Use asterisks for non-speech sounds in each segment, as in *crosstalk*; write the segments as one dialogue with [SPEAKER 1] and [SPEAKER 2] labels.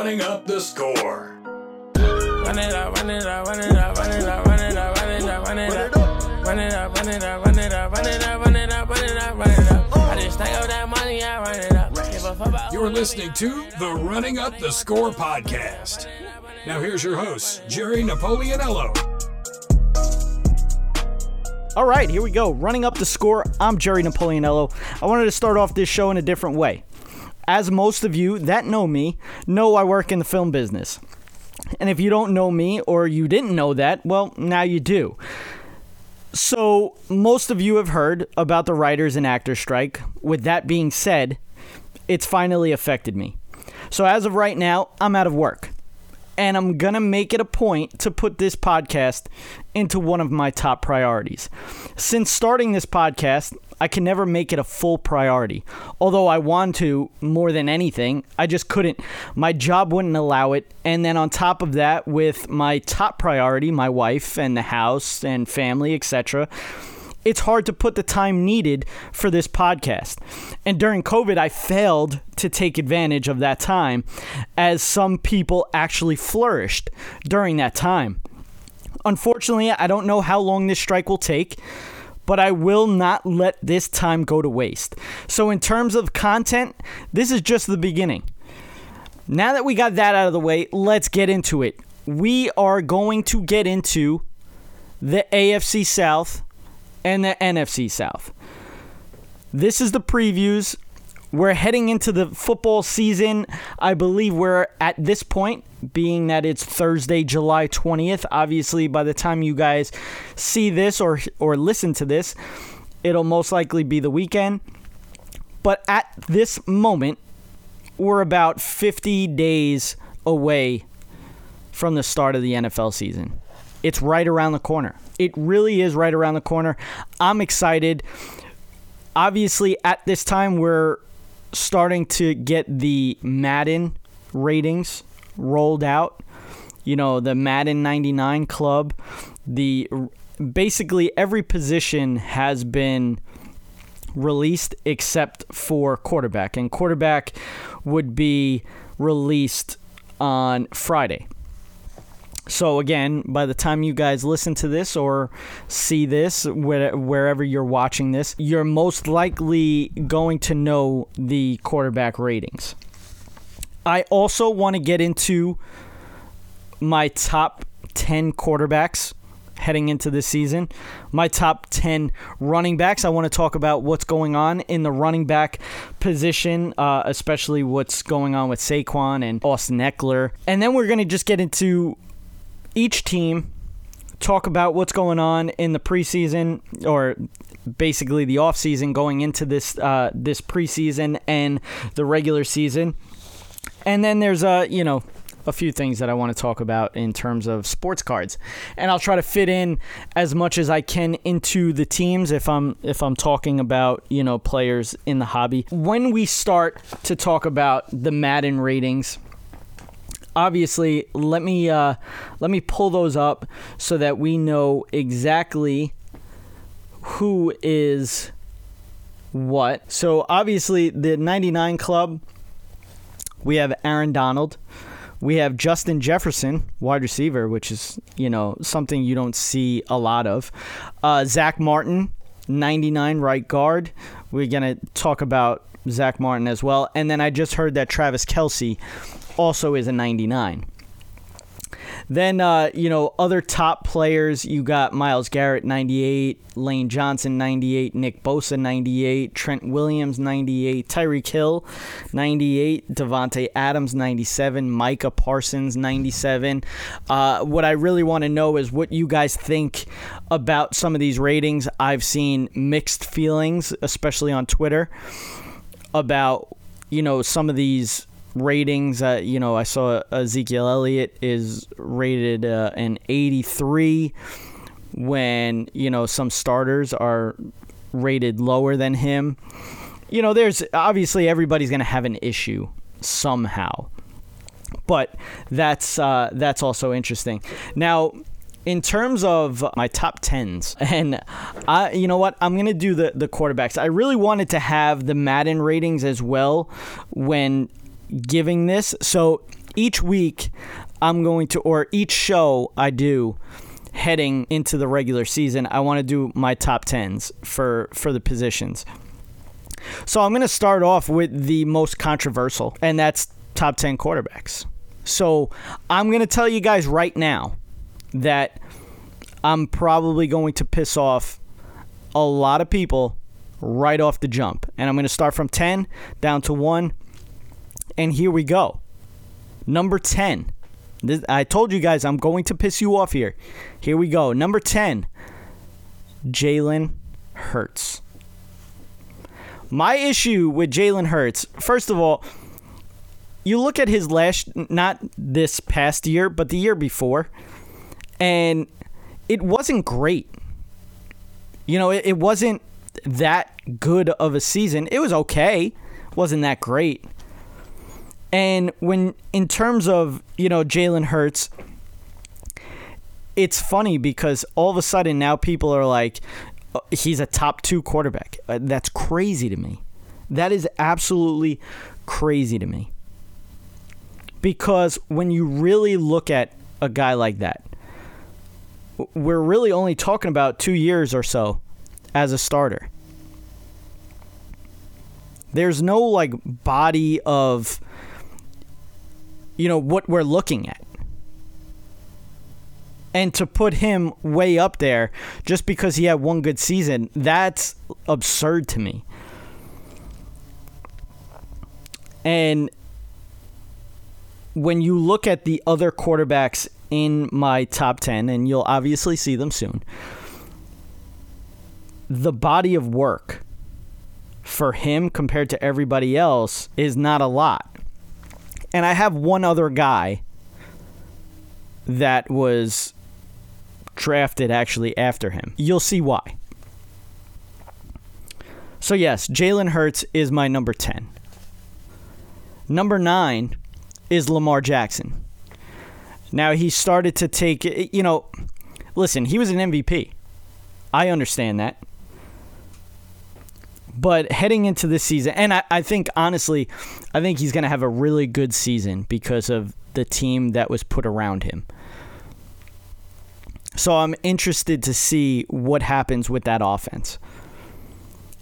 [SPEAKER 1] running up the score.
[SPEAKER 2] Run it up, run it up, run it up, run it up, run it up, run it up, run it up. Run it up, run it up, run it up, run it up, run it up, run it up, run it up. I just stack up that money, I run it up. Give a fuck about
[SPEAKER 1] You're listening to the Running Up the Score podcast. Now here's your host, Jerry Napoleonello.
[SPEAKER 3] All right, here we go. Running up the score. I'm Jerry Napoleonello. I wanted to start off this show in a different way. As most of you that know me know, I work in the film business. And if you don't know me or you didn't know that, well, now you do. So, most of you have heard about the writers and actors strike. With that being said, it's finally affected me. So, as of right now, I'm out of work. And I'm going to make it a point to put this podcast into one of my top priorities. Since starting this podcast, I can never make it a full priority. Although I want to more than anything, I just couldn't. My job wouldn't allow it. And then on top of that, with my top priority, my wife and the house and family, etc., it's hard to put the time needed for this podcast. And during COVID, I failed to take advantage of that time as some people actually flourished during that time. Unfortunately, I don't know how long this strike will take, but I will not let this time go to waste. So, in terms of content, this is just the beginning. Now that we got that out of the way, let's get into it. We are going to get into the AFC South and the NFC South. This is the previews. We're heading into the football season. I believe we're at this point, being that it's Thursday, July 20th. Obviously, by the time you guys see this or or listen to this, it'll most likely be the weekend. But at this moment, we're about 50 days away from the start of the NFL season. It's right around the corner. It really is right around the corner. I'm excited. Obviously, at this time, we're starting to get the Madden ratings rolled out. You know, the Madden 99 club. The basically every position has been released except for quarterback, and quarterback would be released on Friday. So again, by the time you guys listen to this or see this, wherever you're watching this, you're most likely going to know the quarterback ratings. I also want to get into my top 10 quarterbacks heading into this season. My top 10 running backs. I want to talk about what's going on in the running back position, uh, especially what's going on with Saquon and Austin Ekeler. And then we're going to just get into each team, talk about what's going on in the preseason or basically the offseason going into this uh, this preseason and the regular season. And then there's a, you know, a few things that I want to talk about in terms of sports cards. And I'll try to fit in as much as I can into the teams if I'm if I'm talking about, you know, players in the hobby. When we start to talk about the Madden ratings, obviously let me uh, let me pull those up so that we know exactly who is what. So obviously the 99 club we have Aaron Donald. We have Justin Jefferson, wide receiver, which is, you know, something you don't see a lot of. Uh, Zack Martin, 99 right guard. We're to talk about Zack Martin as well. And then I just heard that Travis Kelce also is a 99. Then, uh, you know, other top players, you got Myles Garrett, 98, Lane Johnson, 98, Nick Bosa, 98, Trent Williams, 98, Tyreek Hill, 98, Davante Adams, 97, Micah Parsons, 97. Uh, what I really want to know is what you guys think about some of these ratings. I've seen mixed feelings, especially on Twitter, about, you know, some of these ratings. Uh, you know, I saw Ezekiel Elliott is rated uh, an 83 when, you know, some starters are rated lower than him. You know, there's obviously everybody's going to have an issue somehow. But that's uh, that's also interesting. Now, in terms of my top tens, *laughs* and I, you know what, I'm gonna do the the quarterbacks. I really wanted to have the Madden ratings as well when giving this. So each week I'm going to, or each show I do heading into the regular season, I want to do my top tens for for the positions. So I'm going to start off with the most controversial, and that's top 10 quarterbacks. So I'm going to tell you guys right now that I'm probably going to piss off a lot of people right off the jump. And I'm going to start from 10 down to 1. And here we go. Number 10. This, I told you guys I'm going to piss you off here. Here we go. Number 10. Jalen Hurts. My issue with Jalen Hurts, first of all, you look at his last, not this past year, but the year before, and it wasn't great. You know, it, it wasn't that good of a season. It was okay, wasn't that great. And when, in terms of, you know, Jalen Hurts, it's funny because all of a sudden now people are like, uh, he's a top two quarterback. Uh, that's crazy to me. That is absolutely crazy to me. Because when you really look at a guy like that, we're really only talking about two years or so as a starter. There's no like body of, you know, what we're looking at. And to put him way up there just because he had one good season, that's absurd to me. And when you look at the other quarterbacks in my top 10, and you'll obviously see them soon, the body of work for him compared to everybody else is not a lot. And I have one other guy that was drafted actually after him. You'll see why. So, yes, Jalen Hurts is my number 10. Number 9 is Lamar Jackson. Now, he started to take, you know, listen, he was an MVP. I understand that. But heading into this season, and I, I think, honestly, I think he's going to have a really good season because of the team that was put around him. So I'm interested to see what happens with that offense.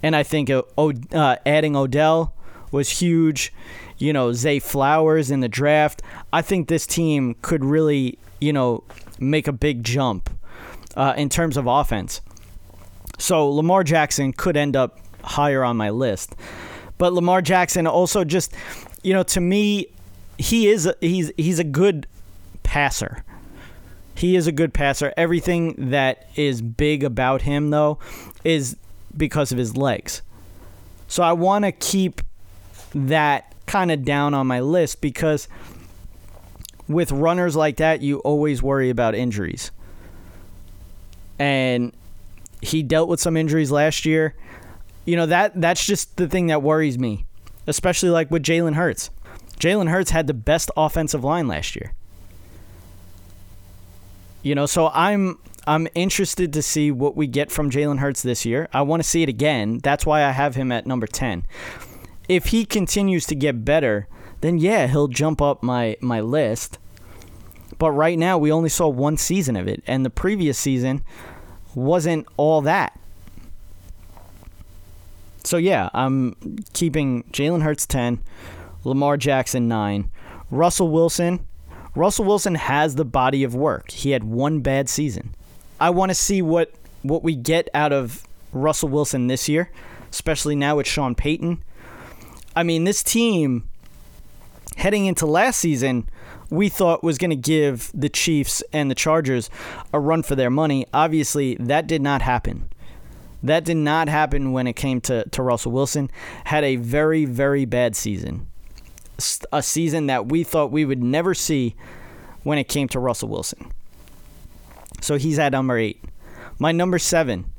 [SPEAKER 3] And I think uh, uh, adding Odell was huge. You know, Zay Flowers in the draft. I think this team could really, you know, make a big jump uh, in terms of offense. So Lamar Jackson could end up higher on my list. But Lamar Jackson also just, you know, to me, he is a, he's he's a good passer. He is a good passer. Everything that is big about him, though, is because of his legs. So I want to keep that kind of down on my list because with runners like that, you always worry about injuries. And he dealt with some injuries last year. You know, that that's just the thing that worries me, especially like with Jalen Hurts. Jalen Hurts had the best offensive line last year. You know, so I'm I'm interested to see what we get from Jalen Hurts this year. I want to see it again. That's why I have him at number 10. If he continues to get better, then yeah, he'll jump up my my list. But right now we only saw one season of it and the previous season wasn't all that. So yeah, I'm keeping Jalen Hurts 10, Lamar Jackson 9, Russell Wilson Russell Wilson has the body of work. He had one bad season. I want to see what what we get out of Russell Wilson this year, especially now with Sean Payton. I mean, this team heading into last season, we thought was going to give the Chiefs and the Chargers a run for their money. Obviously, that did not happen. That did not happen when it came to, to Russell Wilson. Had a very, very bad season a season that we thought we would never see when it came to Russell Wilson. So he's at number eight. My number seven,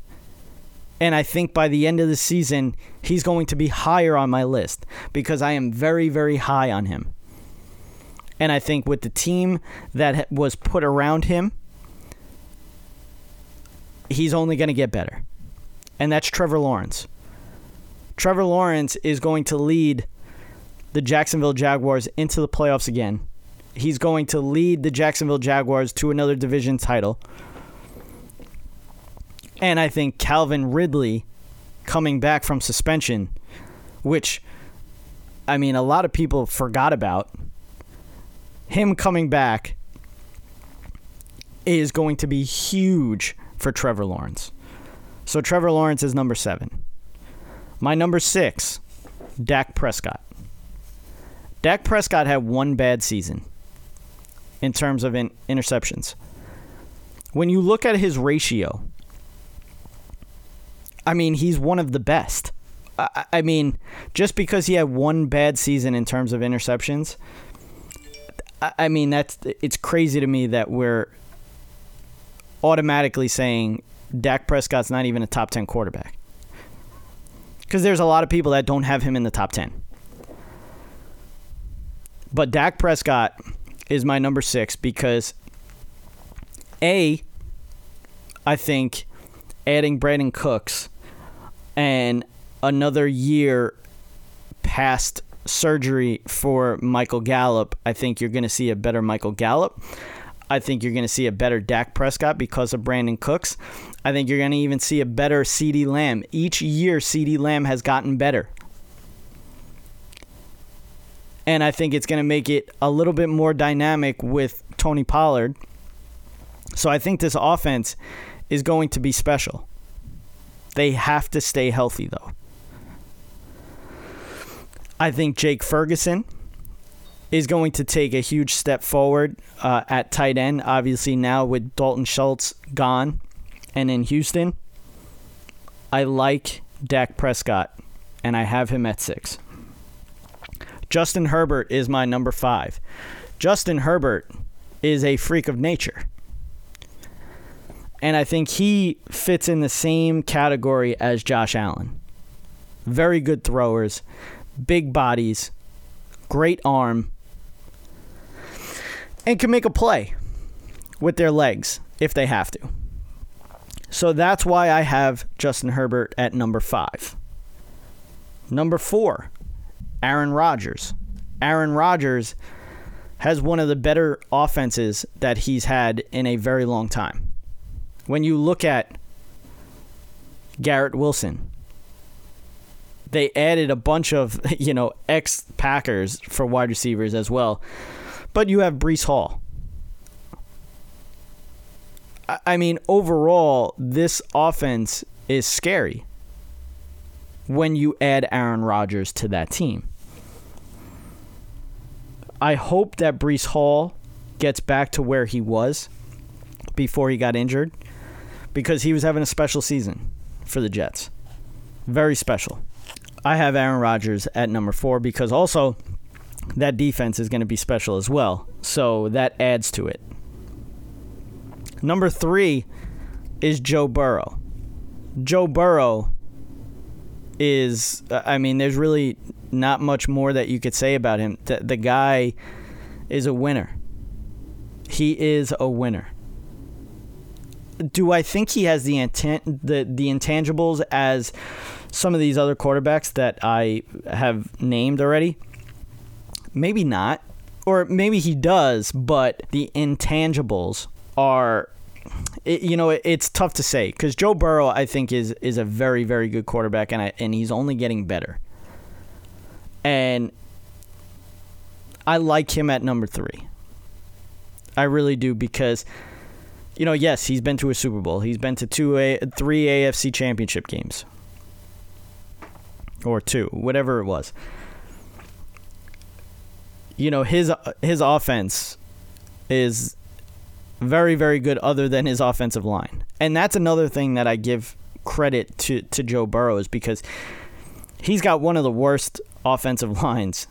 [SPEAKER 3] and I think by the end of the season, he's going to be higher on my list because I am very, very high on him. And I think with the team that was put around him, he's only going to get better. And that's Trevor Lawrence. Trevor Lawrence is going to lead the Jacksonville Jaguars into the playoffs again. He's going to lead the Jacksonville Jaguars to another division title. And I think Calvin Ridley coming back from suspension, which, I mean, a lot of people forgot about, him coming back is going to be huge for Trevor Lawrence. So Trevor Lawrence is number seven. My number six, Dak Prescott. Dak Prescott had one bad season in terms of in- interceptions. When you look at his ratio, I mean, he's one of the best. I, mean, just because he had one bad season in terms of interceptions, I, I mean, that's it's crazy to me that we're automatically saying Dak Prescott's not even a top 10 quarterback. Because there's a lot of people that don't have him in the top 10. But Dak Prescott is my number six because, A, I think adding Brandin Cooks and another year past surgery for Michael Gallup, I think you're going to see a better Michael Gallup. I think you're going to see a better Dak Prescott because of Brandin Cooks. I think you're going to even see a better CeeDee Lamb. Each year, CeeDee Lamb has gotten better. And I think it's going to make it a little bit more dynamic with Tony Pollard. So I think this offense is going to be special. They have to stay healthy, though. I think Jake Ferguson is going to take a huge step forward uh, at tight end. Obviously, now with Dalton Schultz gone and in Houston, I like Dak Prescott, and I have him at six. Justin Herbert is my number five. Justin Herbert is a freak of nature. And I think he fits in the same category as Josh Allen. Very good throwers, big bodies, great arm, and can make a play with their legs if they have to. So that's why I have Justin Herbert at number five. Number four, Aaron Rodgers. Aaron Rodgers has one of the better offenses that he's had in a very long time. When you look at Garrett Wilson, they added a bunch of, *laughs* you know, ex Packers for wide receivers as well. But you have Breece Hall. I mean, overall, this offense is scary when you add Aaron Rodgers to that team. I hope that Breece Hall gets back to where he was before he got injured because he was having a special season for the Jets. Very special. I have Aaron Rodgers at number four because also that defense is going to be special as well. So that adds to it. Number three is Joe Burrow. Joe Burrow is, I mean, there's really not much more that you could say about him. The, the guy is a winner. He is a winner. Do I think he has the the the intangibles as some of these other quarterbacks that I have named already? Maybe not, or maybe he does, but the intangibles are it, you know, it, it's tough to say because Joe Burrow, I think, is is a very very good quarterback, and I, and he's only getting better. And I like him at number three. I really do because, you know, yes, he's been to a Super Bowl. He's been to two a three AFC Championship games, or two, whatever it was. You know his his offense is very, very good other than his offensive line. And that's another thing that I give credit to, to Joe Burrow is because he's got one of the worst offensive *laughs* lines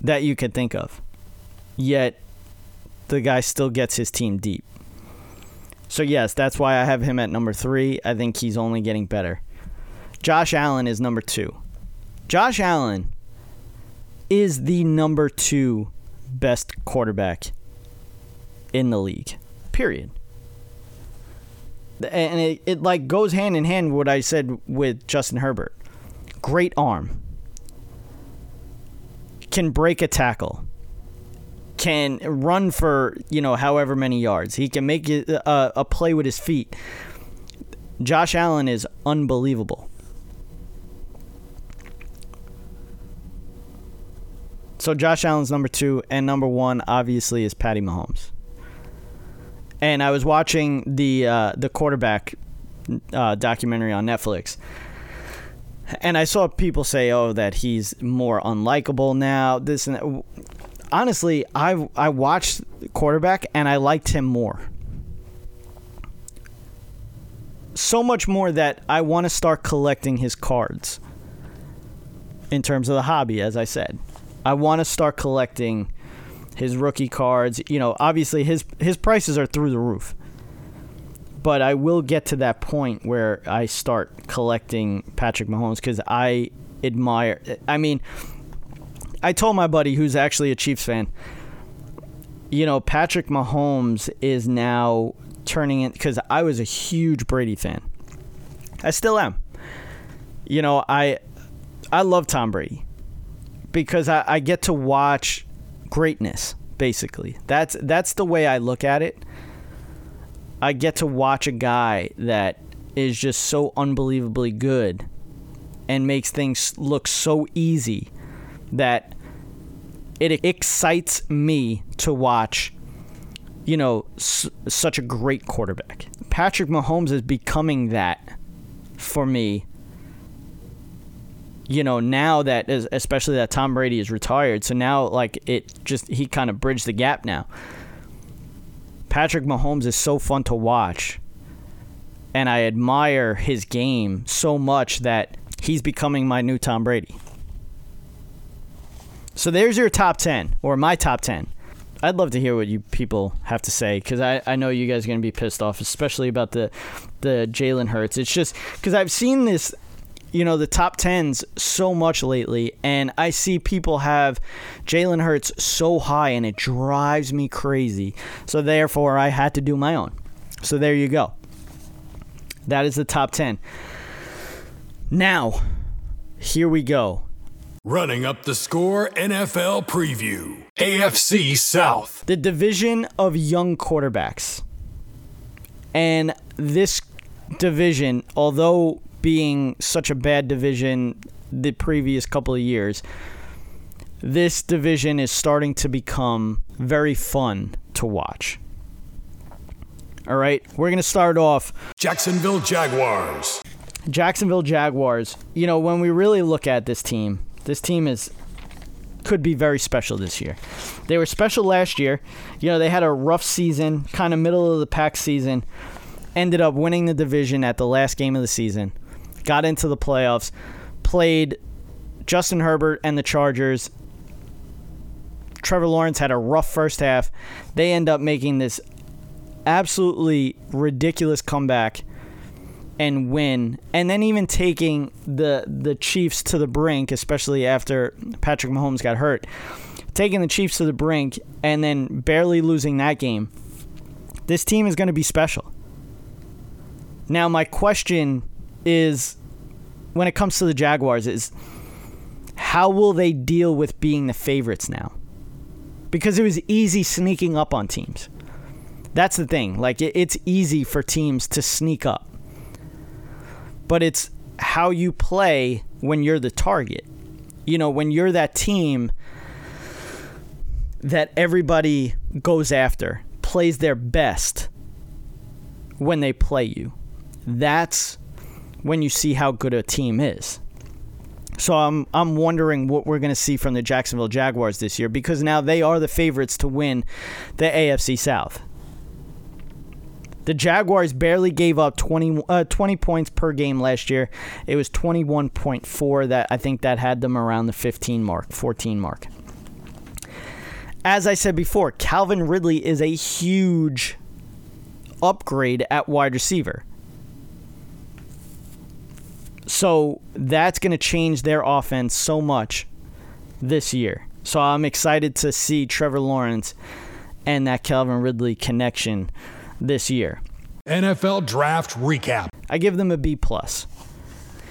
[SPEAKER 3] that you could think of. Yet the guy still gets his team deep. So, yes, that's why I have him at number three. I think he's only getting better. Josh Allen is number two. Josh Allen is the number two best quarterback in the league. Period. And it, it like goes hand in hand what I said with Justin Herbert. Great arm. Can break a tackle. can run for you know however many yards. He can make a, uh, a play with his feet. Josh Allen is unbelievable. So Josh Allen's number two, and number one obviously is Patty Mahomes. And I was watching the uh, the quarterback uh, documentary on Netflix, and I saw people say, "Oh, that he's more unlikable now." This and that. honestly, I I watched quarterback and I liked him more. So much more that I want to start collecting his cards. In terms of the hobby, as I said, I want to start collecting his rookie cards. You know, obviously his his prices are through the roof. But I will get to that point where I start collecting Patrick Mahomes because I admire. I mean, I told my buddy who's actually a Chiefs fan. You know, Patrick Mahomes is now turning in because I was a huge Brady fan. I still am. You know, I I love Tom Brady because I, I get to watch greatness. Basically, that's that's the way I look at it. I get to watch a guy that is just so unbelievably good and makes things look so easy that it excites me to watch you know s- such a great quarterback. Patrick Mahomes is becoming that for me you know, now that especially that Tom Brady is retired, so now like it just he kind of bridged the gap now. Patrick Mahomes is so fun to watch. And I admire his game so much that he's becoming my new Tom Brady. So there's your top 10, or my top 10. I'd love to hear what you people have to say because I, I know you guys are going to be pissed off, especially about the, the Jalen Hurts. It's just because I've seen this you know, the top tens so much lately, and I see people have Jalen Hurts so high, and it drives me crazy. So, therefore, I had to do my own. So, there you go. That is the top 10. Now, here we go.
[SPEAKER 1] Running up the score NFL preview. AFC South.
[SPEAKER 3] The division of young quarterbacks. And this division, although being such a bad division the previous couple of years, this division is starting to become very fun to watch. All right, we're going to start off
[SPEAKER 1] Jacksonville Jaguars.
[SPEAKER 3] Jacksonville Jaguars. You know, when we really look at this team, this team is could be very special this year. They were special last year. You know, they had a rough season, kind of middle of the pack season. Ended up winning the division at the last game of the season got into the playoffs, played Justin Herbert and the Chargers. Trevor Lawrence had a rough first half. They end up making this absolutely ridiculous comeback and win, and then even taking the the Chiefs to the brink, especially after Patrick Mahomes got hurt, taking the Chiefs to the brink and then barely losing that game. This team is going to be special. Now, my question is when it comes to the Jaguars is how will they deal with being the favorites now? Because it was easy sneaking up on teams. That's the thing. Like it's easy for teams to sneak up. But it's how you play when you're the target. You know, when you're that team that everybody goes after, plays their best when they play you. That's when you see how good a team is. So I'm I'm wondering what we're going to see from the Jacksonville Jaguars this year because now they are the favorites to win the AFC South. The Jaguars barely gave up 20, uh, 20 points per game last year. It was 21.4 that I think that had them around the 15 mark, 14 mark. As I said before, Calvin Ridley is a huge upgrade at wide receiver. So that's going to change their offense so much this year. So I'm excited to see Trevor Lawrence and that Calvin Ridley connection this year.
[SPEAKER 1] NFL draft recap.
[SPEAKER 3] I give them a B plus.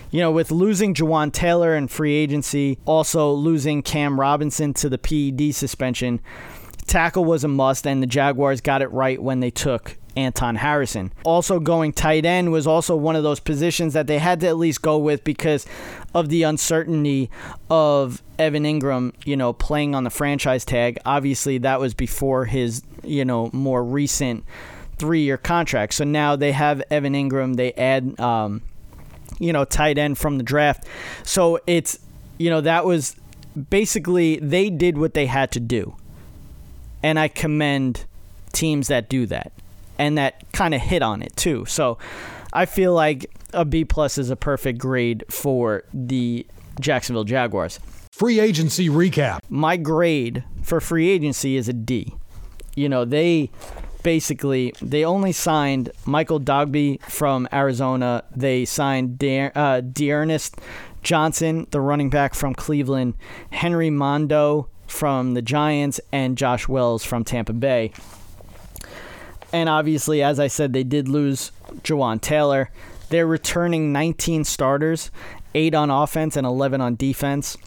[SPEAKER 3] You know, with losing Jawaan Taylor and free agency, also losing Cam Robinson to the PED suspension, tackle was a must, and the Jaguars got it right when they took Anton Harrison. Also, going tight end was also one of those positions that they had to at least go with because of the uncertainty of Evan Engram, you know, playing on the franchise tag. Obviously, that was before his, you know, more recent three year contract. So now they have Evan Engram. They add, um, you know, tight end from the draft. So it's, you know, that was basically they did what they had to do. And I commend teams that do that and that kind of hit on it too. So I feel like a B plus is a perfect grade for the Jacksonville Jaguars.
[SPEAKER 1] Free agency recap.
[SPEAKER 3] My grade for free agency is a D. You know, they basically they only signed Michael Dogby from Arizona. They signed De- uh, D'Ernest Johnson, the running back from Cleveland, Henry Mondeaux from the Giants, and Josh Wells from Tampa Bay. And obviously, as I said, they did lose Jawaan Taylor. They're returning 19 starters, 8 on offense and 11 on defense.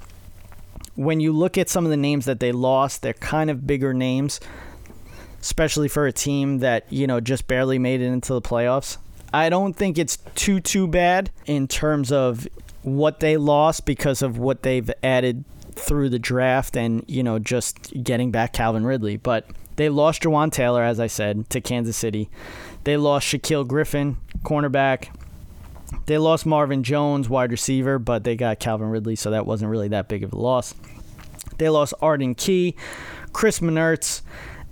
[SPEAKER 3] When you look at some of the names that they lost, they're kind of bigger names, especially for a team that, you know, just barely made it into the playoffs. I don't think it's too too bad in terms of what they lost because of what they've added through the draft and, you know, just getting back Calvin Ridley, but they lost Jawaan Taylor, as I said, to Kansas City. They lost Shaquill Griffin, cornerback. They lost Marvin Jones, wide receiver, but they got Calvin Ridley, so that wasn't really that big of a loss. They lost Arden Key, Chris Manhertz,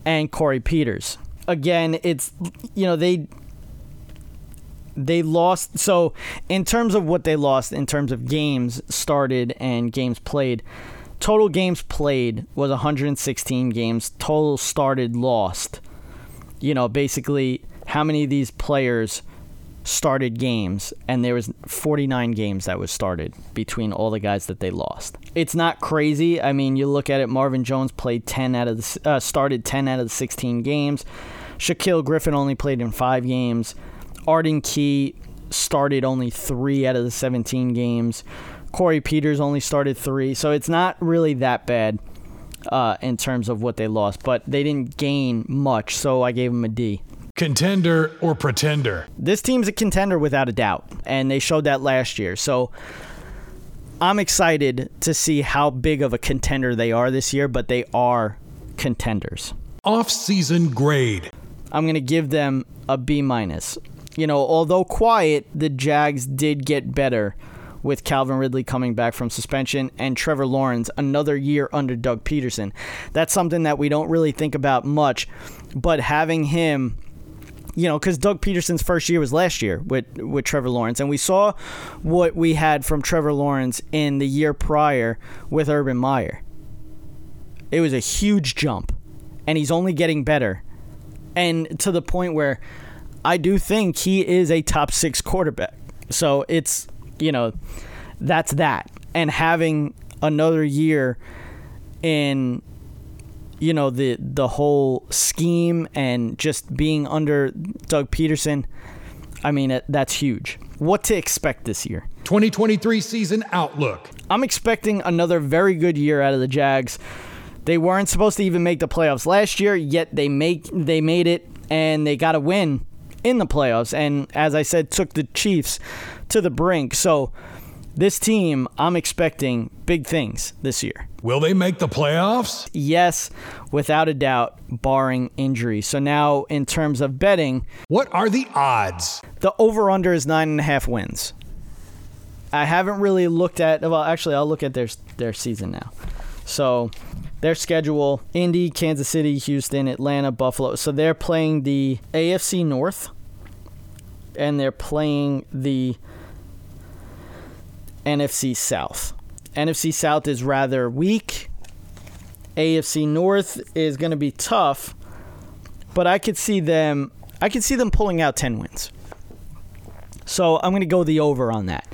[SPEAKER 3] and Corey Peters. Again, it's you know they they lost. So in terms of what they lost, in terms of games started and games played, Total games played was 116 games. Total started lost. You know, basically how many of these players started games and there was 49 games that was started between all the guys that they lost. It's not crazy. I mean, you look at it Marvin Jones played 10 out of the uh, started 10 out of the 16 games. Shaquill Griffin only played in 5 games. Arden Key started only 3 out of the 17 games. Corey Peters only started three, so it's not really that bad uh, in terms of what they lost, but they didn't gain much, so I gave them a D.
[SPEAKER 1] Contender or pretender?
[SPEAKER 3] This team's a contender without a doubt, and they showed that last year. So I'm excited to see how big of a contender they are this year, but they are contenders.
[SPEAKER 1] Off-season grade.
[SPEAKER 3] I'm going to give them a B minus. You know, although quiet, the Jags did get better with Calvin Ridley coming back from suspension and Trevor Lawrence another year under Doug Pederson. That's something that we don't really think about much, but having him you know, because Doug Pederson's first year was last year with with Trevor Lawrence, and we saw what we had from Trevor Lawrence in the year prior with Urban Meyer. It was a huge jump, and he's only getting better, and to the point where I do think he is a top six quarterback. So it's you know, that's that. And having another year in you know the the whole scheme and just being under Doug Pederson, I mean that's huge. What to expect this year?
[SPEAKER 1] 2023 season outlook.
[SPEAKER 3] I'm expecting another very good year out of the Jags. They weren't supposed to even make the playoffs last year, yet they make they made it and they got a win in the playoffs and as I said took the Chiefs to the brink. So this team, I'm expecting big things this year.
[SPEAKER 1] Will they make the playoffs?
[SPEAKER 3] Yes, without a doubt, barring injury. So now, in terms of betting,
[SPEAKER 1] what are the odds?
[SPEAKER 3] The over under is nine and a half wins. I haven't really looked at. Well, actually, I'll look at their their season now. So their schedule: Indy, Kansas City, Houston, Atlanta, Buffalo. So they're playing the AFC North, and they're playing the NFC South. NFC South is rather weak. AFC North is going to be tough, but I could see them I could see them pulling out 10 wins. So I'm going to go the over on that.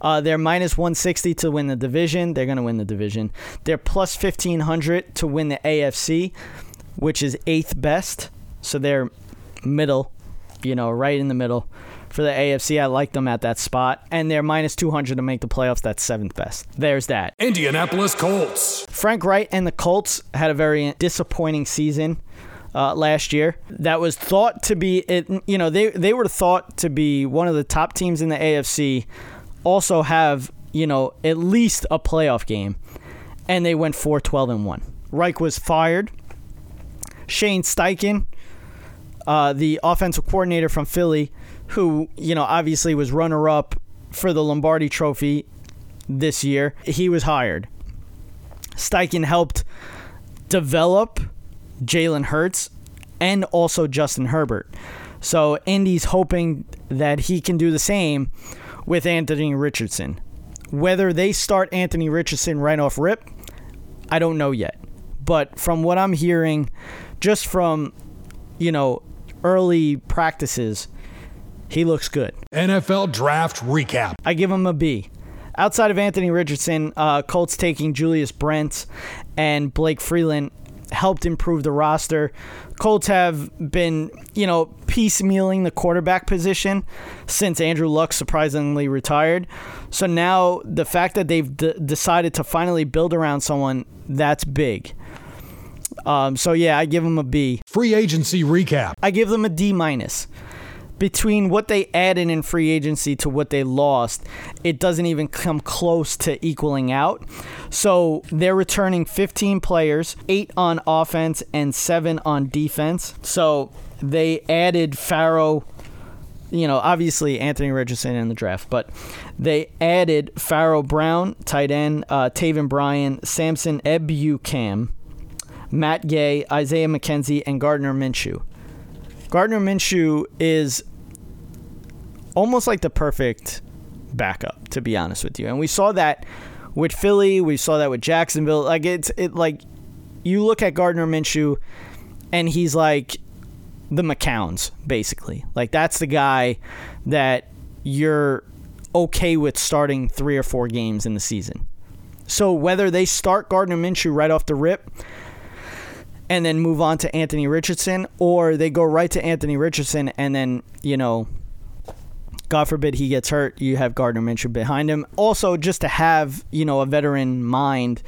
[SPEAKER 3] Uh, they're minus 160 to win the division. They're going to win the division. They're plus 1500 to win the AFC, which is eighth best. So they're middle, you know, right in the middle for the AFC. I like them at that spot. And they're minus 200 to make the playoffs. That's seventh best. There's that.
[SPEAKER 1] Indianapolis Colts.
[SPEAKER 3] Frank Reich and the Colts had a very disappointing season. Uh, last year, that was thought to be it. You know, they they were thought to be one of the top teams in the AFC. Also have you know at least a playoff game, and they went 4-12 and one. Reich was fired. Shane Steichen, uh, the offensive coordinator from Philly, who you know obviously was runner up for the Lombardi Trophy this year, he was hired. Steichen helped develop Jalen Hurts and also Justin Herbert. So Indy's hoping that he can do the same with Anthony Richardson. Whether they start Anthony Richardson right off rip, I don't know yet. But from what I'm hearing, just from, you know, early practices, he looks good.
[SPEAKER 1] NFL Draft Recap.
[SPEAKER 3] I give him a B. Outside of Anthony Richardson, uh, Colts taking Julius Brent and Blake Freeland helped improve the roster. Colts have been, you know, piecemealing the quarterback position since Andrew Luck surprisingly retired. So now the fact that they've d- decided to finally build around someone that's big. Um, so yeah, I give them a B.
[SPEAKER 1] Free agency recap.
[SPEAKER 3] I give them a D minus. Between what they added in free agency to what they lost, it doesn't even come close to equaling out. So they're returning 15 players, eight on offense and seven on defense. So they added Pharaoh you know, obviously Anthony Richardson in the draft, but they added Pharaoh Brown, tight end, uh, Taven Bryan, Samson Ebukam, Matt Gay, Isaiah McKenzie, and Gardner Minshew. Gardner Minshew is almost like the perfect backup, to be honest with you. And we saw that with Philly, we saw that with Jacksonville. Like it's it like you look at Gardner Minshew and he's like the McCowns, basically. Like that's the guy that you're okay with starting three or four games in the season. So whether they start Gardner Minshew right off the rip and then move on to Anthony Richardson, or they go right to Anthony Richardson and then, you know, God forbid he gets hurt, you have Gardner Minshew behind him. Also, just to have, you know, a veteran mind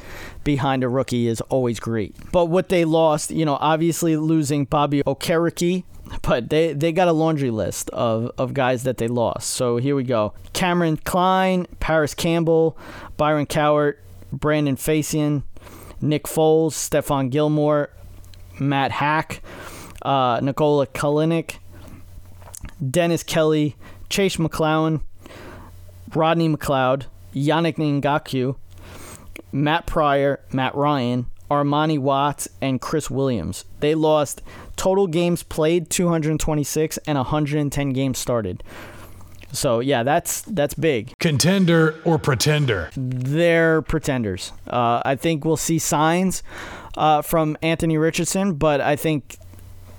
[SPEAKER 3] behind a rookie is always great. But what they lost, you know, obviously losing Bobby Okereke, but they, they got a laundry list of, of guys that they lost. So here we go. Cameron Klein, Parris Campbell, Byron Cowart, Brandon Facyson, Nick Foles, Stephon Gilmore, Matt Haack, uh, Nikola Kalinic, Dennis Kelly, Chase McLaughlin, Rodney McLeod, Yannick Ngakoue, Matt Pryor, Matt Ryan, Armani Watts, and Chris Williams. They lost total games played 226 and 110 games started. So yeah, that's that's big.
[SPEAKER 1] Contender or pretender?
[SPEAKER 3] They're pretenders. Uh, I think we'll see signs uh, from Anthony Richardson, but I think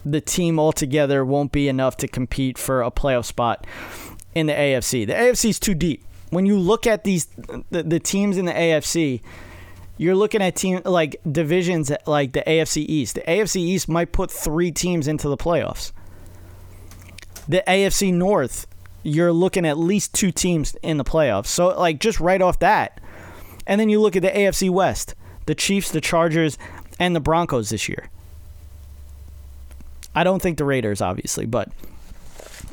[SPEAKER 3] the team altogether won't be enough to compete for a playoff spot in the AFC. The AFC is too deep. When you look at these the, the teams in the AFC, you're looking at team like divisions like the AFC East. The AFC East might put 3 teams into the playoffs. The AFC North, you're looking at least two teams in the playoffs. So like just right off that. And then you look at the AFC West, the Chiefs, the Chargers, and the Broncos this year. I don't think the Raiders, obviously, but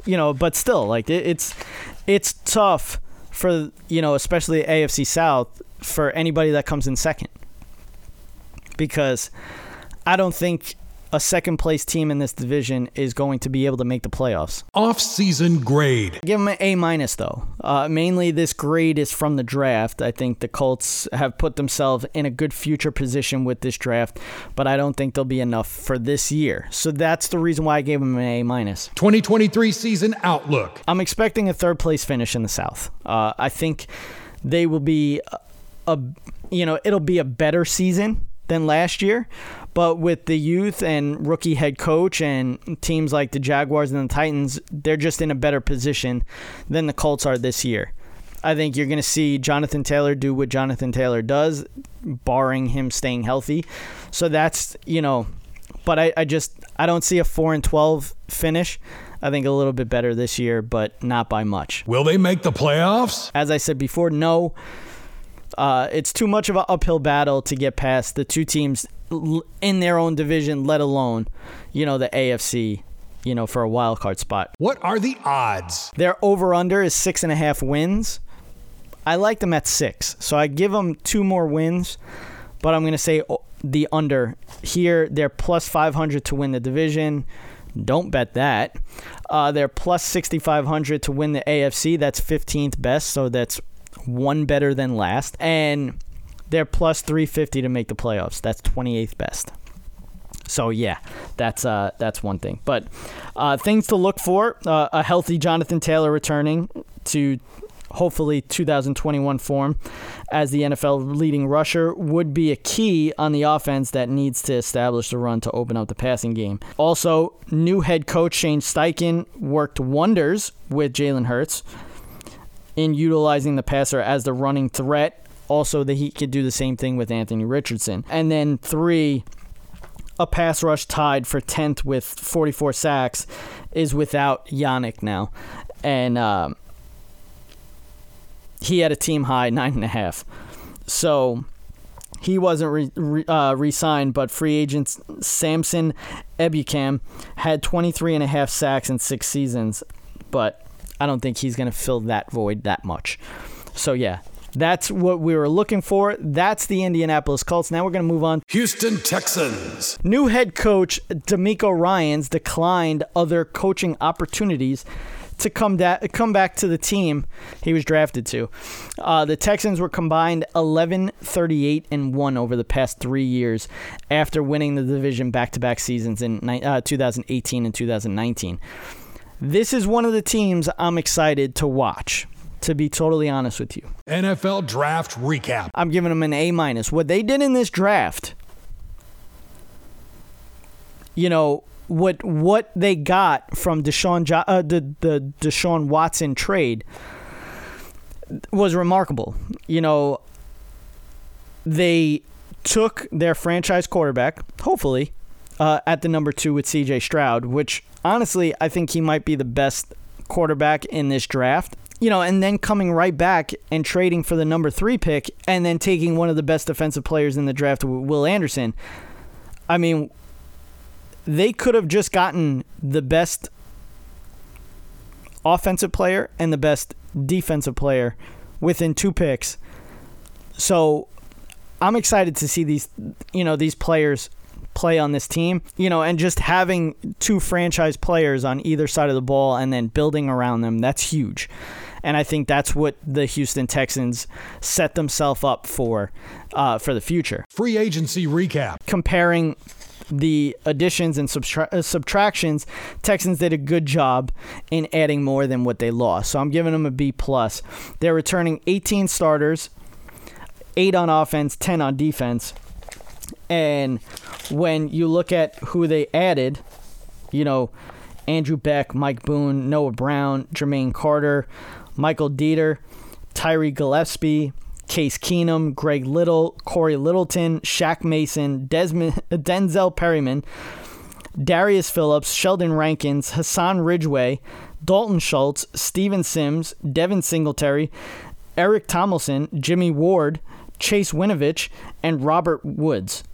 [SPEAKER 3] you know, but still, like it, it's it's tough for you know, especially AFC South for anybody that comes in second because I don't think a second place team in this division is going to be able to make the playoffs.
[SPEAKER 1] Off season grade.
[SPEAKER 3] Give them an A minus though. Uh, mainly, this grade is from the draft. I think the Colts have put themselves in a good future position with this draft, but I don't think they'll be enough for this year. So that's the reason why I gave them an A minus.
[SPEAKER 1] 2023 season outlook.
[SPEAKER 3] I'm expecting a third place finish in the South. Uh, I think they will be a, a you know it'll be a better season than last year. But with the youth and rookie head coach and teams like the Jaguars and the Titans, they're just in a better position than the Colts are this year. I think you're going to see Jonathan Taylor do what Jonathan Taylor does, barring him staying healthy. So that's, you know, but I, I just I don't see a 4 and 12 finish. I think a little bit better this year, but not by much.
[SPEAKER 1] Will they make the playoffs?
[SPEAKER 3] As I said before, no. Uh, it's too much of an uphill battle to get past the two teams in their own division, let alone, you know, the AFC, you know, for a wild card spot.
[SPEAKER 1] What are the odds?
[SPEAKER 3] Their over under is six and a half wins. I like them at six, so I give them two more wins, but I'm going to say the under. Here, they're plus 500 to win the division. Don't bet that. Uh, they're plus 6,500 to win the AFC. That's 15th best, so that's one better than last. And they're plus 350 to make the playoffs. That's 28th best. So yeah, that's uh that's one thing. But uh, things to look for: uh, a healthy Jonathan Taylor returning to hopefully 2021 form as the NFL leading rusher would be a key on the offense that needs to establish the run to open up the passing game. Also, new head coach Shane Steichen worked wonders with Jalen Hurts in utilizing the passer as the running threat. Also, that he could do the same thing with Anthony Richardson. And then three, a pass rush tied for 10th with 44 sacks is without Yannick now. And um, he had a team high nine and a half. So he wasn't re, re, uh, re-signed, but free agent Samson Ebukam had 23 and a half sacks in six seasons, but I don't think he's going to fill that void that much. So yeah, that's what we were looking for. That's the Indianapolis Colts. Now we're going to move on.
[SPEAKER 1] Houston Texans.
[SPEAKER 3] New head coach DeMeco Ryans declined other coaching opportunities to come da- come back to the team he was drafted to. Uh, the Texans were combined 11, 38, and 1 over the past three years after winning the division back to back seasons in uh, 2018 and 2019. This is one of the teams I'm excited to watch. To be totally honest with you,
[SPEAKER 1] NFL draft recap.
[SPEAKER 3] I'm giving them an A minus. What they did in this draft, you know, what what they got from Deshaun uh, the the Deshaun Watson trade was remarkable. You know, they took their franchise quarterback, hopefully, uh, at the number two with C.J. Stroud, which honestly I think he might be the best quarterback in this draft. You know, and then coming right back and trading for the number three pick, and then taking one of the best defensive players in the draft, Will Anderson. I mean, they could have just gotten the best offensive player and the best defensive player within two picks. So I'm excited to see these you know these players play on this team, you know, and just having two franchise players on either side of the ball and then building around them, that's huge. And I think that's what the Houston Texans set themselves up for uh, for the future.
[SPEAKER 1] Free agency recap.
[SPEAKER 3] Comparing the additions and subtra- uh, subtractions, Texans did a good job in adding more than what they lost. So I'm giving them a B plus. They're returning 18 starters, eight on offense, 10 on defense, and when you look at who they added, you know, Andrew Beck, Mike Boone, Noah Brown, Jermaine Carter, Michael Deiter, Tyree Gillespie, Case Keenum, Greg Little, Cory Littleton, Shaq Mason, Desmond, *laughs* Denzel Perryman, Darius Phillips, Sheldon Rankins, Hassan Ridgeway, Dalton Schultz, Steven Sims, Devin Singletary, Eric Tomlinson, Jimmy Ward, Chase Winovich, and Robert Woods.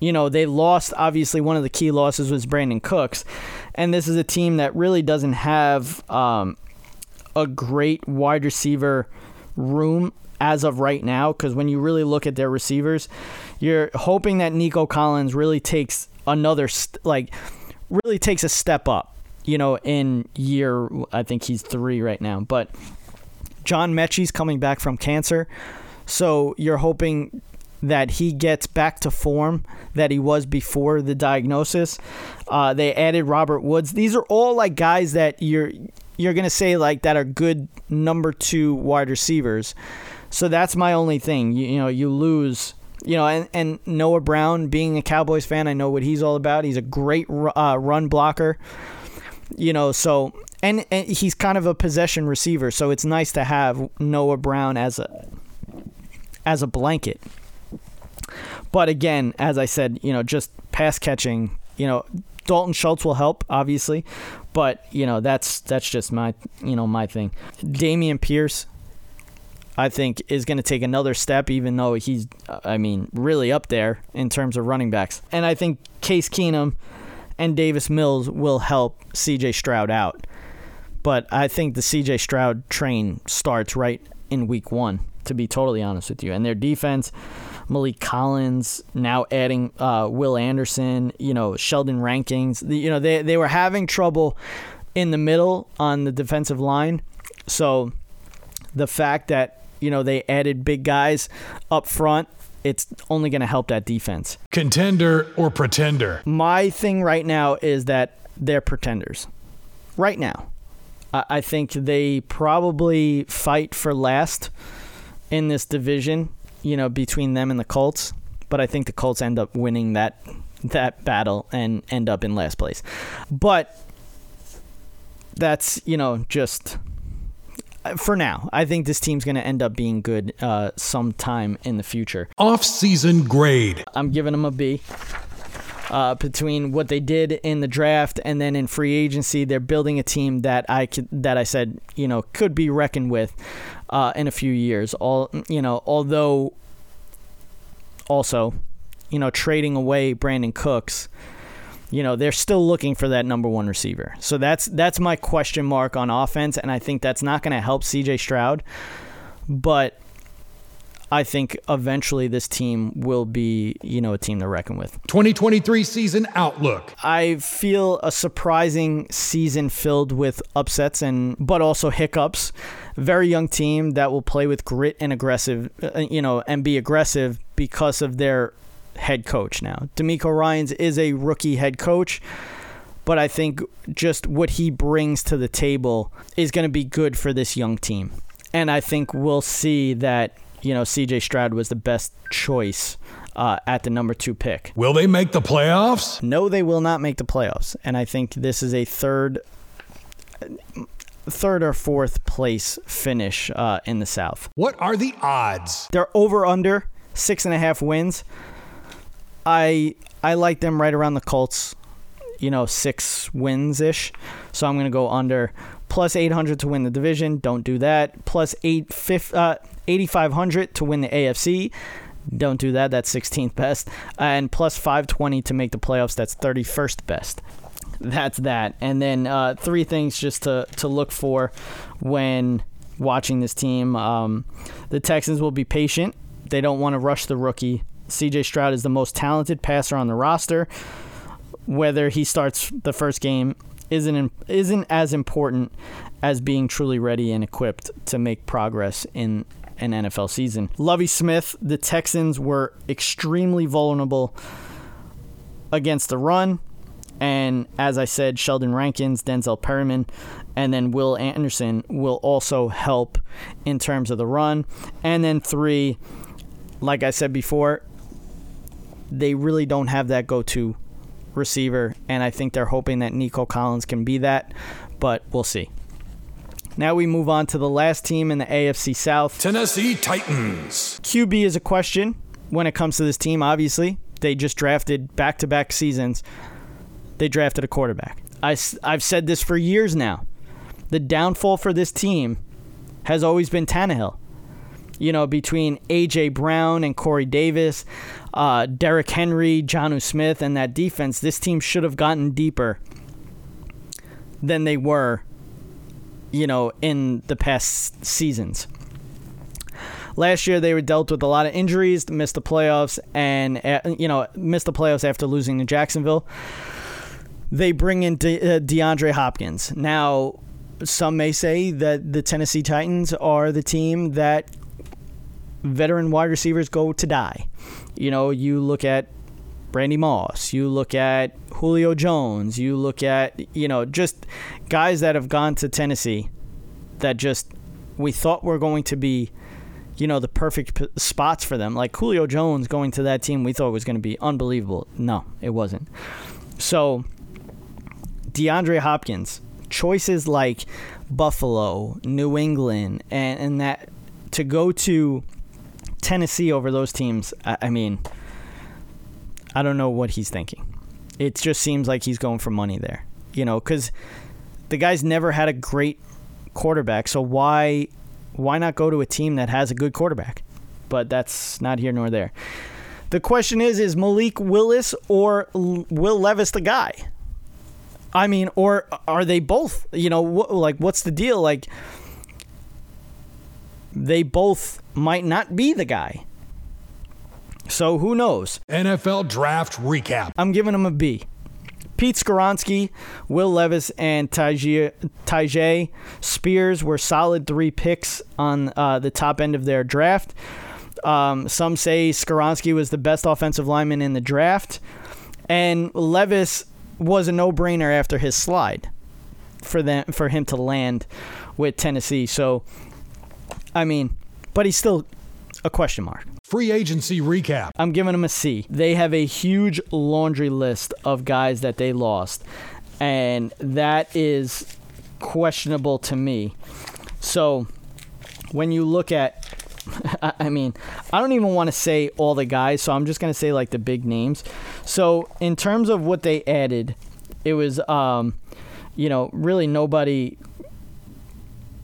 [SPEAKER 3] You know, they lost, obviously, one of the key losses was Brandin Cooks. And this is a team that really doesn't have um, a great wide receiver room as of right now because when you really look at their receivers, you're hoping that Nico Collins really takes another st- like really takes a step up. You know, in year I think he's three right now, but John Metchie's coming back from cancer, so you're hoping that he gets back to form that he was before the diagnosis. Uh, they added Robert Woods. These are all like guys that you're you're gonna say like that are good number two wide receivers. So that's my only thing. You, you know, you lose. You know, and, and Noah Brown, being a Cowboys fan, I know what he's all about. He's a great uh, run blocker. You know, so and, and he's kind of a possession receiver, so it's nice to have Noah Brown as a as a blanket. But again, as I said, you know, just pass catching, You know, Dalton Schultz will help, obviously, but you know that's that's just my you know my thing. Dameon Pierce, I think, is going to take another step, even though he's, I mean, really up there in terms of running backs. And I think Case Keenum and Davis Mills will help C.J. Stroud out. But I think the C.J. Stroud train starts right in week one, to be totally honest with you. And their defense. Maliek Collins, now adding uh, Will Anderson, you know, Sheldon Rankins. The, you know, they, they were having trouble in the middle on the defensive line. So the fact that, you know, they added big guys up front, it's only going to help that defense.
[SPEAKER 1] Contender or pretender?
[SPEAKER 3] My thing right now is that they're pretenders. Right now. I think they probably fight for last in this division you know, between them and the Colts. But I think the Colts end up winning that that battle and end up in last place. But that's you know just for now. I think this team's going to end up being good uh, sometime in the future.
[SPEAKER 1] Off-season grade.
[SPEAKER 3] I'm giving them a B. Uh, between what they did in the draft and then in free agency, they're building a team that I could, that I said you know could be reckoned with uh, in a few years. All you know, although also, you know, trading away Brandin Cooks, you know, they're still looking for that number one receiver. So that's that's my question mark on offense, and I think that's not going to help C.J. Stroud, but. I think eventually this team will be, you know, a team to reckon with.
[SPEAKER 1] 2023 season outlook.
[SPEAKER 3] I feel a surprising season filled with upsets and but also hiccups very young team that will play with grit and aggressive, uh, you know, and be aggressive because of their head coach now. DeMeco Ryans is a rookie head coach, but I think just what he brings to the table is going to be good for this young team. And I think we'll see that, you know, CJ Stroud was the best choice uh, at the number two pick.
[SPEAKER 1] Will they make the playoffs?
[SPEAKER 3] No, they will not make the playoffs. And I think this is a third third or fourth place finish uh, in the South.
[SPEAKER 1] What are the odds?
[SPEAKER 3] They're over under six and a half wins. I I like them right around the Colts, you know, six wins ish. So I'm gonna go under plus 800 to win the division. Don't do that. Plus eight uh, 8500 to win the AFC. Don't do that. That's 16th best. And plus 520 to make the playoffs. That's 31st best that's that. And then uh, three things just to, to look for when watching this team. Um, the Texans will be patient. They don't want to rush the rookie. CJ Stroud is the most talented passer on the roster. Whether he starts the first game isn't isn't as important as being truly ready and equipped to make progress in an NFL season. Lovie Smith, the Texans were extremely vulnerable against the run. And as I said, Sheldon Rankins, Denzel Perryman, and then Will Anderson will also help in terms of the run. And then three, like I said before, they really don't have that go to receiver. And I think they're hoping that Nico Collins can be that, but we'll see. Now we move on to the last team in the AFC South
[SPEAKER 1] Tennessee Titans.
[SPEAKER 3] QB is a question when it comes to this team, obviously. They just drafted back to back seasons they drafted a quarterback. I, I've said this for years now. The downfall for this team has always been Tannehill. You know, between A.J. Brown and Corey Davis, uh, Derrick Henry, Jonnu Smith, and that defense, this team should have gotten deeper than they were, you know, in the past seasons. Last year, they were dealt with a lot of injuries, missed the playoffs, and, uh, you know, missed the playoffs after losing to Jacksonville they bring in De- uh, DeAndre Hopkins. Now, some may say that the Tennessee Titans are the team that veteran wide receivers go to die. You know, you look at Randy Moss, you look at Julio Jones, you look at, you know, just guys that have gone to Tennessee that just we thought were going to be, you know, the perfect p- spots for them. Like Julio Jones going to that team, we thought was going to be unbelievable. No, it wasn't. So, DeAndre Hopkins, choices like Buffalo, New England, and, and that to go to Tennessee over those teams, I, I mean, I don't know what he's thinking. it just seems like he's going for money there. You know, because the guy's never had a great quarterback, so why why not go to a team that has a good quarterback? But that's not here nor there. The question is: Is Malik Willis or Will Levis the guy? I mean, or are they both? You know, wh- like what's the deal? Like they both might not be the guy. So who knows?
[SPEAKER 1] NFL Draft Recap.
[SPEAKER 3] I'm giving him a B. Pete Skoronski, Will Levis, and Tyjae Spears were solid three picks on uh, the top end of their draft. Um, some say Skoronski was the best offensive lineman in the draft, and Levis was a no-brainer after his slide for them for him to land with Tennessee. So, I mean, but he's still a question mark.
[SPEAKER 1] Free agency recap.
[SPEAKER 3] I'm giving them a C. They have a huge laundry list of guys that they lost, and that is questionable to me. So, when you look at, *laughs* I mean, I don't even want to say all the guys, so I'm just going to say like the big names. So, in terms of what they added, it was, um, you know, really nobody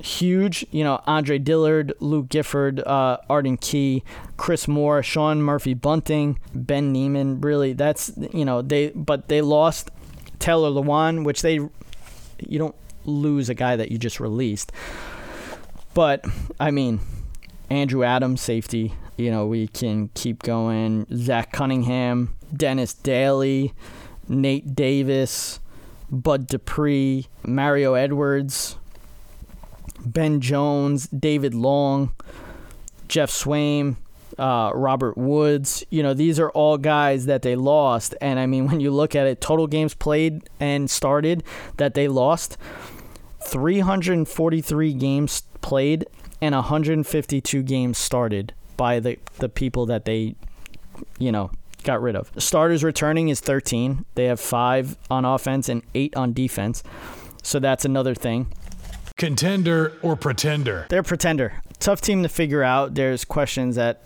[SPEAKER 3] huge. You know, Andre Dillard, Luke Gifford, uh, Arden Key, Chris Moore, Sean Murphy Bunting, Ben Niemann. Really, that's you know they, but they lost Taylor Lewan, which they you don't lose a guy that you just released. But I mean, Andrew Adams, safety. You know, we can keep going. Zach Cunningham, Dennis Daly, Nate Davis, Bud Dupree, Mario Edwards, Ben Jones, David Long, Geoff Swaim, uh, Robert Woods. You know, these are all guys that they lost. And I mean, *laughs* when you look at it, total games played and started that they lost 343 games played and 152 games started by the, the people that they, you know, got rid of. Starters returning is 13. They have five on offense and eight on defense. So that's another thing.
[SPEAKER 1] Contender or pretender?
[SPEAKER 3] They're pretender. Tough team to figure out. There's questions at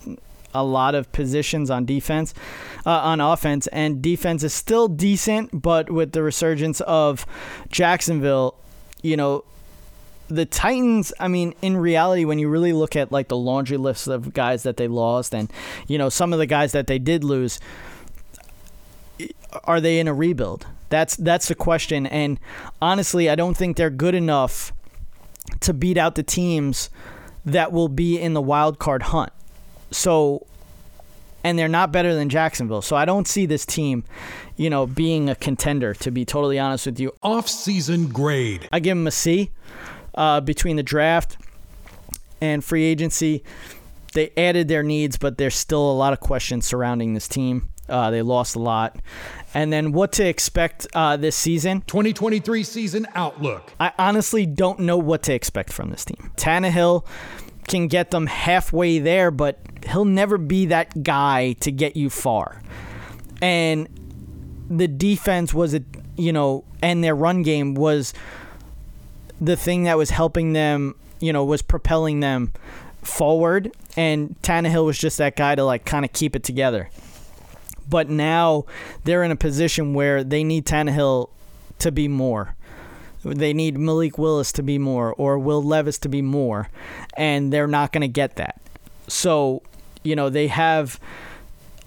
[SPEAKER 3] a lot of positions on defense, uh, on offense, and defense is still decent, but with the resurgence of Jacksonville, you know, the Titans, I mean, in reality, when you really look at like the laundry list of guys that they lost and, you know, some of the guys that they did lose, are they in a rebuild? That's that's the question. And honestly, I don't think they're good enough to beat out the teams that will be in the wild card hunt. So and they're not better than Jacksonville. So I don't see this team, you know, being a contender to be totally honest with you.
[SPEAKER 1] Off-season grade.
[SPEAKER 3] I give them a C uh, between the draft and free agency. They added their needs, but there's still a lot of questions surrounding this team. Uh, they lost a lot. And then what to expect uh, this season?
[SPEAKER 1] 2023 season outlook.
[SPEAKER 3] I honestly don't know what to expect from this team. Tannehill can get them halfway there, but he'll never be that guy to get you far. And the defense was a you know, and their run game was the thing that was helping them, you know, was propelling them forward. And Tannehill was just that guy to like kind of keep it together. But now they're in a position where they need Tannehill to be more. They need Malik Willis to be more or Will Levis to be more. And they're not going to get that. So, you know, they have,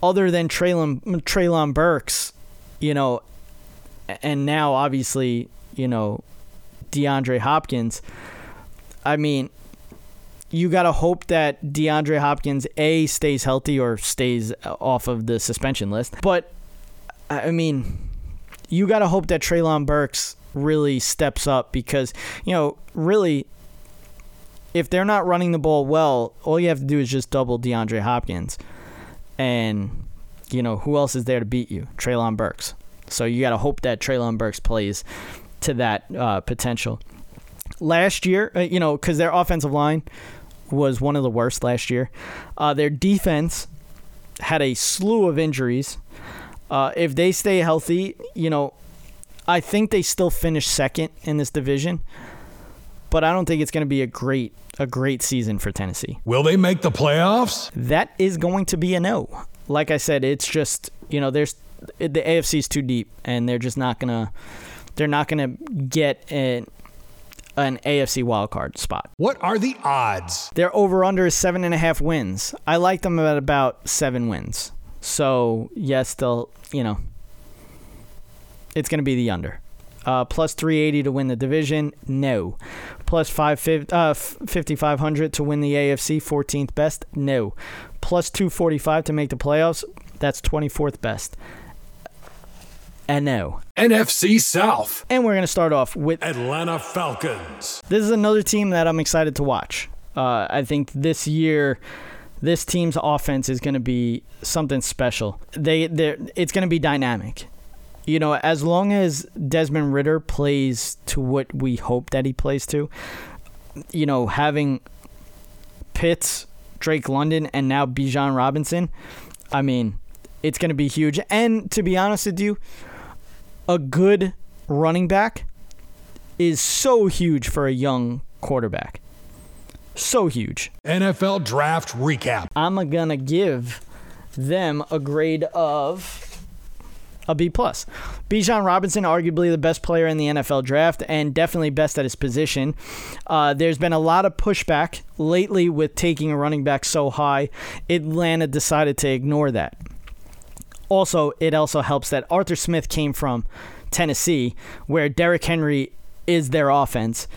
[SPEAKER 3] other than Treylon, Treylon Burks, you know, and now obviously, you know, DeAndre Hopkins. I mean, you got to hope that DeAndre Hopkins A stays healthy or stays off of the suspension list. But I mean, you got to hope that Treylon Burks really steps up because, you know, really if they're not running the ball well, all you have to do is just double DeAndre Hopkins. And you know, who else is there to beat you? Treylon Burks. So you got to hope that Traylon Burks plays to that uh, potential. Last year, uh, you know, because their offensive line was one of the worst last year. Uh, their defense had a slew of injuries. Uh, if they stay healthy, you know, I think they still finish second in this division, but I don't think it's going to be a great a great season for Tennessee.
[SPEAKER 1] Will they make the playoffs?
[SPEAKER 3] That is going to be a no. Like I said, it's just you know there's the AFC is too deep, and they're just not gonna they're not gonna get an an AFC wildcard spot.
[SPEAKER 1] What are the odds?
[SPEAKER 3] Their over under is seven and a half wins. I like them at about seven wins. So yes, they'll you know it's gonna be the under. Uh, plus 380 to win the division, no. Plus 550, uh, 5500 to win the AFC, 14th best, no. Plus 245 to make the playoffs, that's 24th best. No.
[SPEAKER 1] NFC South.
[SPEAKER 3] And we're going to start off with
[SPEAKER 1] Atlanta Falcons.
[SPEAKER 3] this is another team that I'm excited to watch. Uh, I think this year, this team's offense is going to be something special. They, they, it's going to be dynamic. You know, as long as Desmond Ridder plays to what we hope that he plays to, you know, having Pitts, Drake London, and now Bijan Robinson, I mean, it's going to be huge. And to be honest with you, a good running back is so huge for a young quarterback. So huge.
[SPEAKER 1] NFL Draft Recap.
[SPEAKER 3] I'm going to give them a grade of a B plus. Bijan Robinson, arguably the best player in the NFL draft, and definitely best at his position. Uh, there's been a lot of pushback lately with taking a running back so high. Atlanta decided to ignore that. Also, it also helps that Arthur Smith came from Tennessee, where Derrick Henry is their offense,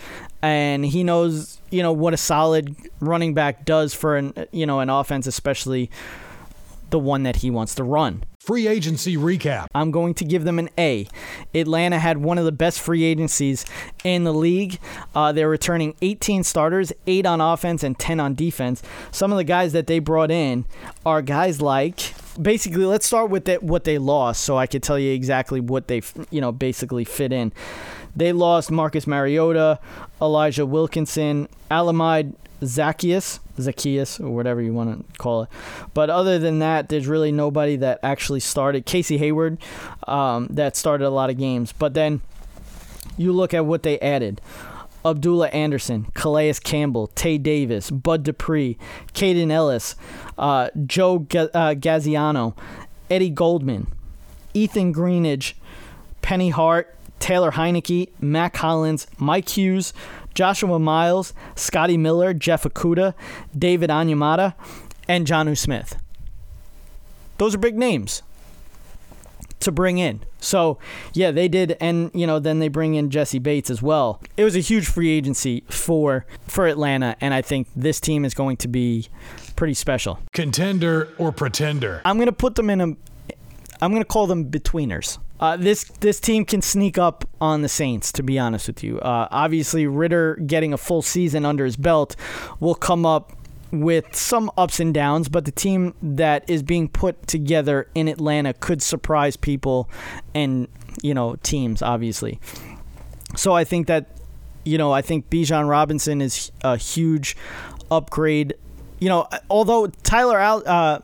[SPEAKER 3] and he knows you know what a solid running back does for an you know an offense, especially the one that he wants to run.
[SPEAKER 1] Free agency recap.
[SPEAKER 3] I'm going to give them an A. Atlanta had one of the best free agencies in the league. Uh, they're returning 18 starters, 8 on offense and 10 on defense. Some of the guys that they brought in are guys like basically let's start with the, what they lost so I could tell you exactly what they you know basically fit in. They lost Marcus Mariota, Elijah Wilkinson, Olamide Zaccheaus, Zaccheaus, or whatever you want to call it. But other than that, there's really nobody that actually started. Casey Hayward, um, that started a lot of games. But then you look at what they added. Abdullah Anderson, Calais Campbell, Tay Davis, Bud Dupree, Kaden Elliss, uh, Joe Ga- uh, Gaziano, Eddie Goldman, Ethan Greenidge, Penny Hart, Taylor Heinicke, Mac Hollins, Mike Hughes, Joshua Miles, Scotty Miller, Jeff Okudah, David Onyemata, and Jonnu Smith. Those are big names to bring in. So, yeah, they did and you know, then they bring in Jessie Bates as well. It was a huge free agency for for Atlanta and I think this team is going to be pretty special.
[SPEAKER 1] Contender or pretender?
[SPEAKER 3] I'm going to put them in a I'm going to call them betweeners. Uh, this this team can sneak up on the Saints. To be honest with you, uh, obviously Ridder getting a full season under his belt will come up with some ups and downs, but the team that is being put together in Atlanta could surprise people and you know teams obviously. So I think that you know I think Bijan Robinson is a huge upgrade. You know, although Tyler Al, uh,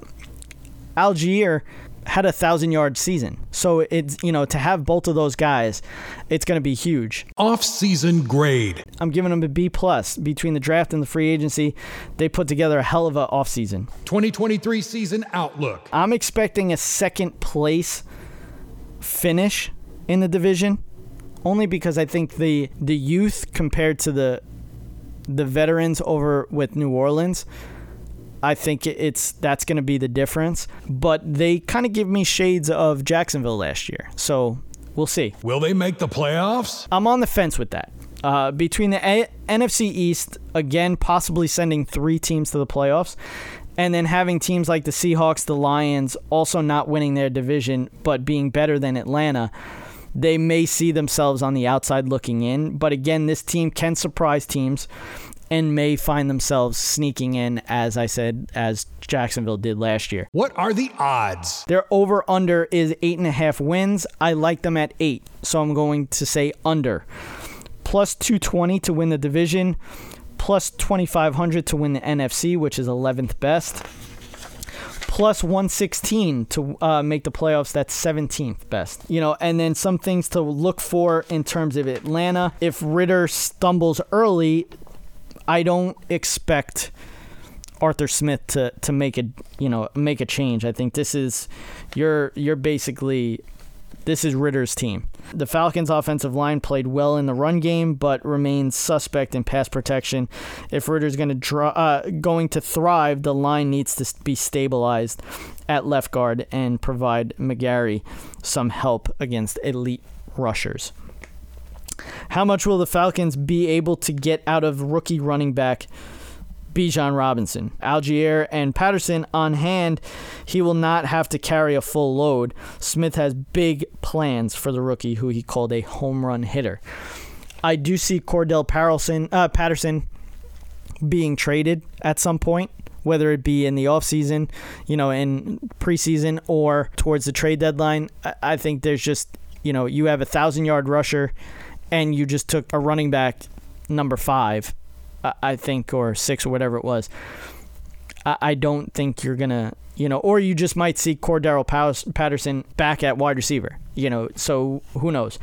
[SPEAKER 3] Allgeier had a thousand yard season. So it's you know to have both of those guys, it's going to be huge.
[SPEAKER 1] Off season grade.
[SPEAKER 3] I'm giving them a B plus between the draft and the free agency. They put together a hell of a off season.
[SPEAKER 1] 2023 season outlook.
[SPEAKER 3] I'm expecting a second place finish in the division, only because I think the the youth compared to the the veterans over with New Orleans. I think it's that's going to be the difference, but they kind of give me shades of Jacksonville last year. So, we'll see.
[SPEAKER 1] Will they make the playoffs?
[SPEAKER 3] I'm on the fence with that. Uh, between the A- NFC East, again, possibly sending three teams to the playoffs, and then having teams like the Seahawks, the Lions also not winning their division, but being better than Atlanta, they may see themselves on the outside looking in. But again, this team can surprise teams and may find themselves sneaking in, as I said, as Jacksonville did last year.
[SPEAKER 1] What are the odds?
[SPEAKER 3] Their over under is eight and a half wins. I like them at eight, so I'm going to say under. Plus 220 to win the division, plus 2500 to win the NFC, which is 11th best. Plus 116 to uh, make the playoffs. That's 17th best. You know, and then some things to look for in terms of Atlanta. If Ridder stumbles early, I don't expect Arthur Smith to to make a you know make a change. I think this is you're you're basically this is Ridder's team. The Falcons' offensive line played well in the run game, but remains suspect in pass protection. If Ridder's going to draw, uh, going to thrive, the line needs to be stabilized at left guard and provide McGary some help against elite rushers. How much will the Falcons be able to get out of rookie running back Bijan Robinson. Allgeier and Patterson on hand, he will not have to carry a full load. Smith has big plans for the rookie, who he called a home run hitter. I do see Cordell Patterson, uh, Patterson being traded at some point, whether it be in the offseason, you know, in preseason or towards the trade deadline. I think there's just, you know, you have a thousand yard rusher and you just took a running back number five I think, or six or whatever it was. I don't think you're gonna, you know, or you just might see Cordero Patterson back at wide receiver, you know. So who knows?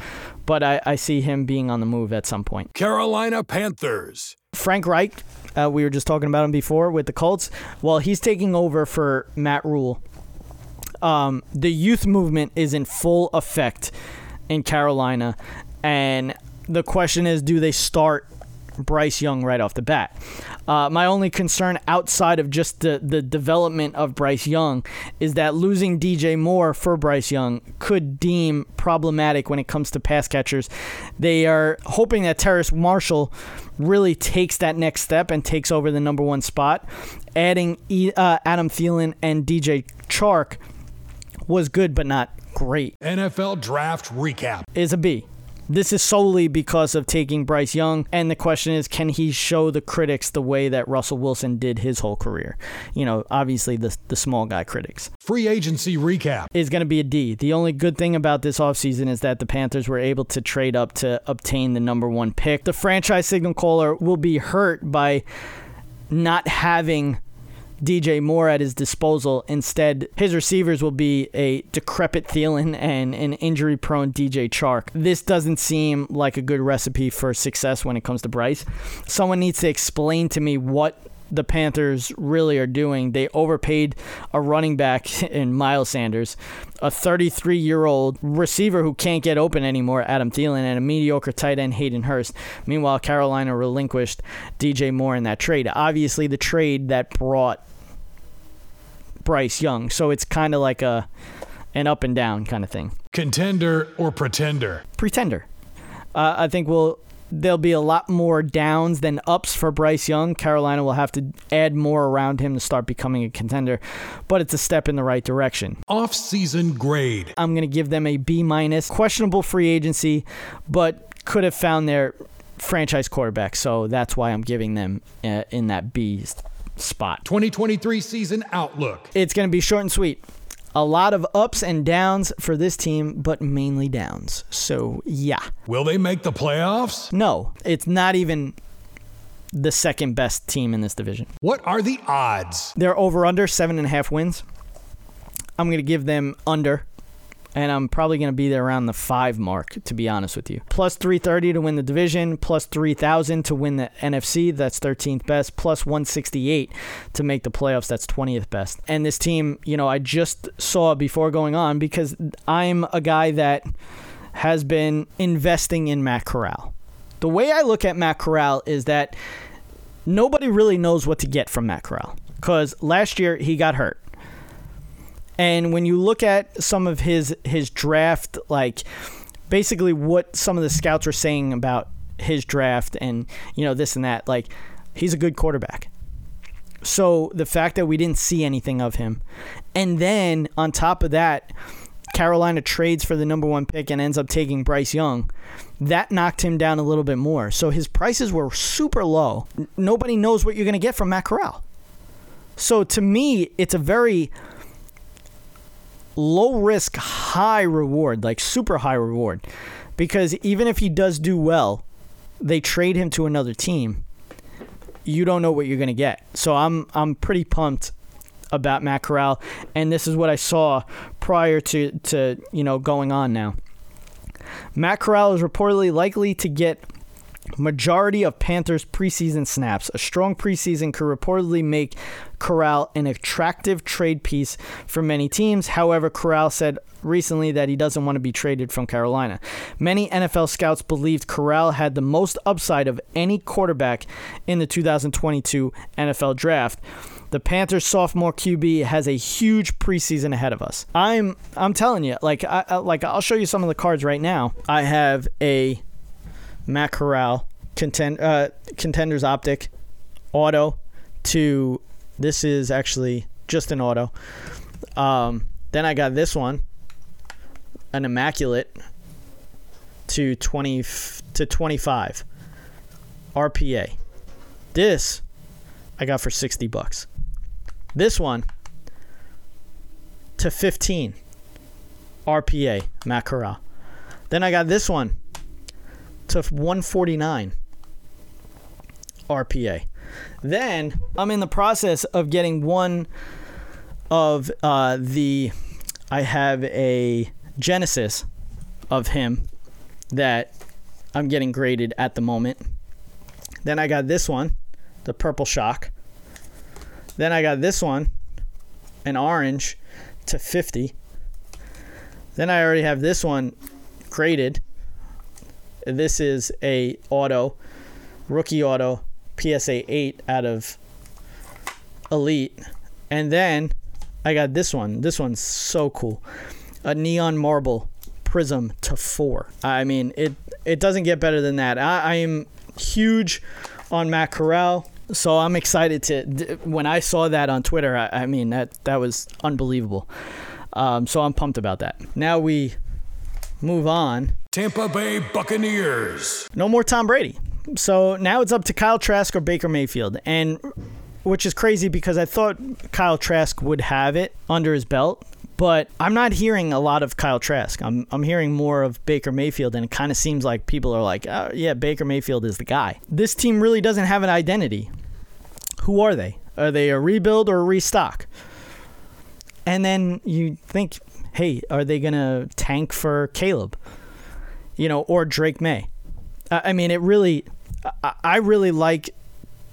[SPEAKER 3] But I, I see him being on the move at some point.
[SPEAKER 1] Carolina Panthers.
[SPEAKER 3] Frank Reich, uh, we were just talking about him before with the Colts. Well, he's taking over for Matt Rhule. Um, the youth movement is in full effect in Carolina, and the question is, do they start Bryce Young right off the bat. Uh, my only concern outside of just the, the development of Bryce Young is that losing DJ Moore for Bryce Young could deem problematic when it comes to pass catchers. They are hoping that Terrace Marshall really takes that next step and takes over the number one spot. Adding uh, Adam Thielen and DJ Chark was good, but not great.
[SPEAKER 1] NFL Draft Recap
[SPEAKER 3] is a B. This is solely because of taking Bryce Young, and the question is, can he show the critics the way that Russell Wilson did his whole career? You know, obviously the the small guy critics.
[SPEAKER 1] Free agency recap
[SPEAKER 3] is going to be a D. The only good thing about this offseason is that the Panthers were able to trade up to obtain the number one pick. The franchise signal caller will be hurt by not having DJ Moore at his disposal. Instead, his receivers will be a decrepit Thielen and an injury prone DJ Chark. This doesn't seem like a good recipe for success when it comes to Bryce. Someone needs to explain to me what the Panthers really are doing. They overpaid a running back *laughs* in Miles Sanders, a 33 year old receiver who can't get open anymore, Adam Thielen, and a mediocre tight end, Hayden Hurst. Meanwhile, Carolina relinquished DJ Moore in that trade. Obviously, the trade that brought Bryce Young. So it's kind of like a an up and down kind of thing.
[SPEAKER 1] Contender or pretender?
[SPEAKER 3] Pretender. Uh, I think we'll there'll be a lot more downs than ups for Bryce Young. Carolina will have to add more around him to start becoming a contender, but it's a step in the right direction.
[SPEAKER 1] Off-season grade.
[SPEAKER 3] I'm going to give them a B minus. Questionable free agency, but could have found their franchise quarterback, so that's why I'm giving them uh, in that B spot.
[SPEAKER 1] 2023 season outlook.
[SPEAKER 3] It's going to be short and sweet. A lot of ups and downs for this team, but mainly downs. So, yeah.
[SPEAKER 1] Will they make the playoffs?
[SPEAKER 3] No, it's not even the second best team in this division.
[SPEAKER 1] What are the odds?
[SPEAKER 3] They're over under seven and a half wins. I'm going to give them under and I'm probably going to be there around the five mark, to be honest with you. Plus 330 to win the division, plus 3,000 to win the NFC, that's 13th best, plus 168 to make the playoffs, that's 20th best. And this team, you know, I just saw before going on because I'm a guy that has been investing in Matt Corral. The way I look at Matt Corral is that nobody really knows what to get from Matt Corral because last year he got hurt. And when you look at some of his his draft, like basically what some of the scouts were saying about his draft and you know this and that, like he's a good quarterback. So the fact that we didn't see anything of him, and then on top of that, Carolina trades for the number one pick and ends up taking Bryce Young, that knocked him down a little bit more. So his prices were super low. Nobody knows what you're going to get from Matt Corral. So to me, it's a very low risk, high reward, like super high reward. Because even if he does do well, they trade him to another team. You don't know what you're going to get. So I'm I'm pretty pumped about Matt Corral, and this is what I saw prior to to you know going on now. Matt Corral is reportedly likely to get majority of Panthers preseason snaps. A strong preseason could reportedly make Corral an attractive trade piece for many teams. However, Corral said recently that he doesn't want to be traded from Carolina. Many NFL scouts believed Corral had the most upside of any quarterback in the 2022 NFL draft. The Panthers sophomore QB has a huge preseason ahead of us. I'm I'm telling you, like I, like I'll show you some of the cards right now. I have a Matt Corral contend uh, contenders optic auto to this is actually just an auto. Um, then I got this one, an immaculate to 20 to 25 RPA. This I got for 60 bucks. This one to 15 RPA Matt Corral. Then I got this one to 149 RPA. Then I'm in the process of getting one of uh, the. I have a Genesis of him that I'm getting graded at the moment. Then I got this one, the Purple Shock. Then I got this one, an orange to 50. Then I already have this one graded. This is a auto, rookie auto, PSA 8 out of Elite. And then I got this one. This one's so cool. A neon marble prism to 4. I mean, it it doesn't get better than that. I, I am huge on Matt Corral. So I'm excited to. When I saw that on Twitter, I, I mean that that was unbelievable. Um, so I'm pumped about that. Now we move on.
[SPEAKER 1] Tampa Bay Buccaneers.
[SPEAKER 3] No more Tom Brady. So now it's up to Kyle Trask or Baker Mayfield, and which is crazy because I thought Kyle Trask would have it under his belt. But I'm not hearing a lot of Kyle Trask. I'm, I'm hearing more of Baker Mayfield, and it kind of seems like people are like, oh, yeah, Baker Mayfield is the guy. This team really doesn't have an identity. Who are they? Are they a rebuild or a restock? And then you think, hey, are they going to tank for Caleb? You know, or Drake Maye? I mean, it really, I really like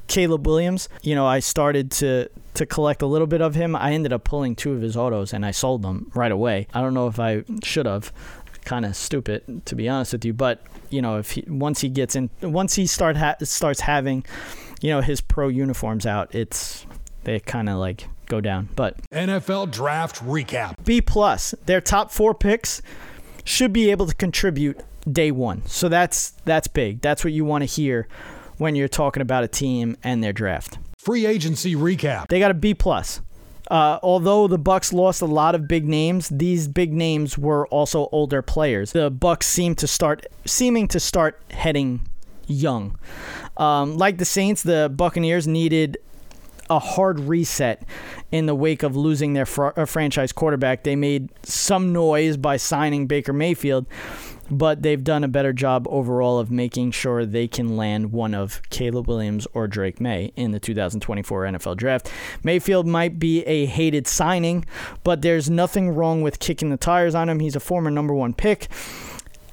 [SPEAKER 3] Caleb Williams. You know, I started to to collect a little bit of him. I ended up pulling two of his autos and I sold them right away. I don't know if I should have. Kind of stupid, to be honest with you. But you know, if he once he gets in, once he start ha- starts having, you know, his pro uniforms out, it's they kind of like go down. But
[SPEAKER 1] NFL draft recap.
[SPEAKER 3] B plus, their top four picks should be able to contribute day one. So that's that's big. That's what you want to hear when you're talking about a team and their draft.
[SPEAKER 1] Free agency recap.
[SPEAKER 3] They got a B plus. Uh, although the Bucks lost a lot of big names, these big names were also older players. The Bucks seem to start seeming to start heading young. Um, like the Saints, the Buccaneers needed a hard reset in the wake of losing their fr- uh, franchise quarterback. They made some noise by signing Baker Mayfield, but they've done a better job overall of making sure they can land one of Caleb Williams or Drake Maye in the 2024 NFL Draft. Mayfield might be a hated signing, but there's nothing wrong with kicking the tires on him. He's a former number one pick.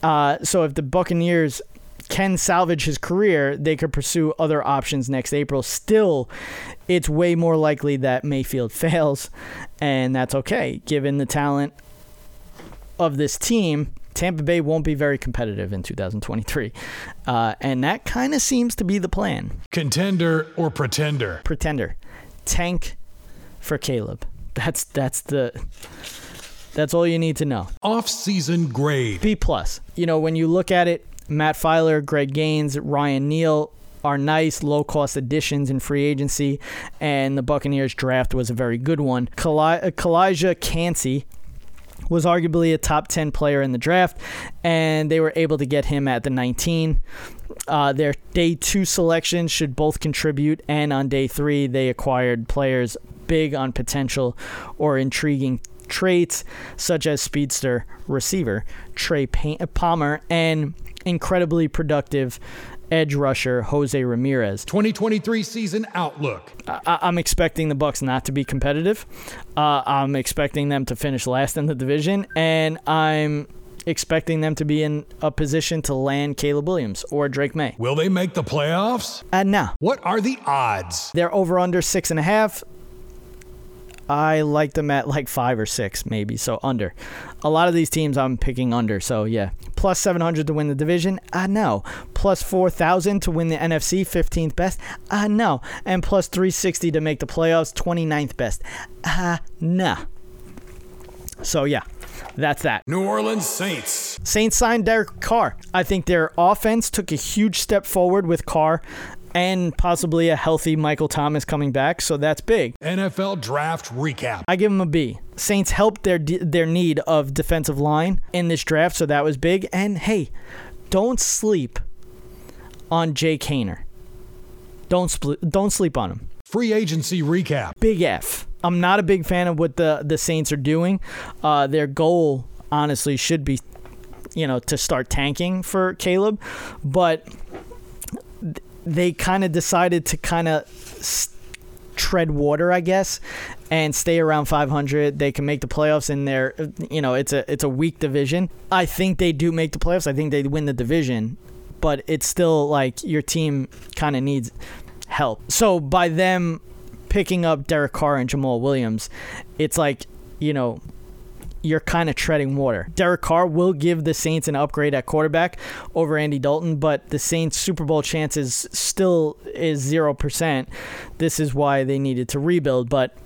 [SPEAKER 3] Uh, so if the Buccaneers can salvage his career, they could pursue other options next April. Still, it's way more likely that Mayfield *laughs* fails, and that's okay given the talent of this team. Tampa Bay won't be very competitive in 2023. Uh, and that kind of seems to be the plan.
[SPEAKER 1] Contender or pretender?
[SPEAKER 3] Pretender. Tank for Caleb. That's that's the that's all you need to know.
[SPEAKER 1] Off-season grade.
[SPEAKER 3] B plus. You know, when you look at it, Matt Feiler, Greg Gaines, Ryan Neal are nice low cost additions in free agency, and the Buccaneers draft was a very good one. Calijah Kancey was arguably a top 10 player in the draft, and they were able to get him at the 19. Uh, their day two selection should both contribute, and on day three, they acquired players big on potential or intriguing traits, such as speedster receiver Trey Palmer and incredibly productive edge rusher Jose Ramirez.
[SPEAKER 1] 2023 season outlook.
[SPEAKER 3] I- am expecting the Bucks not to be competitive. Uh, I'm expecting them to finish last in the division, and I'm expecting them to be in a position to land Caleb Williams or Drake Maye.
[SPEAKER 1] Will they make the playoffs?
[SPEAKER 3] And now
[SPEAKER 1] What are the odds?
[SPEAKER 3] they're over under six and a half. I like them at like five or six, maybe. So under. A lot of these teams I'm picking under. So yeah. Plus 700 to win the division? Uh, no. Plus 4,000 to win the NFC, 15th best? Uh, no. And plus 360 to make the playoffs, 29th best? Uh, nah. So yeah. That's that.
[SPEAKER 1] New Orleans Saints.
[SPEAKER 3] Saints signed Derek Carr. I think their offense took a huge step forward with Carr and possibly a healthy Michael Thomas coming back, so that's big.
[SPEAKER 1] NFL Draft Recap.
[SPEAKER 3] I give them a B. Saints helped their their need of defensive line in this draft, so that was big. And hey, don't sleep on Jake Haener. Don't spl- don't sleep on him.
[SPEAKER 1] Free Agency Recap.
[SPEAKER 3] Big F. I'm not a big fan of what the the Saints are doing. Uh, their goal, honestly, should be, you know, to start tanking for Caleb, but they kind of decided to kind of s- tread water, I guess, and stay around 500. They can make the playoffs in their, you know, it's a it's a weak division. I think they do make the playoffs. I think they win the division, but it's still like your team kind of needs help. So by them picking up Derek Carr and Jamaal Williams, it's like, you know, you're kind of treading water. Derek Carr will give the Saints an upgrade at quarterback over Andy Dalton, but the Saints' Super Bowl chances still is 0%. This is why they needed to rebuild, but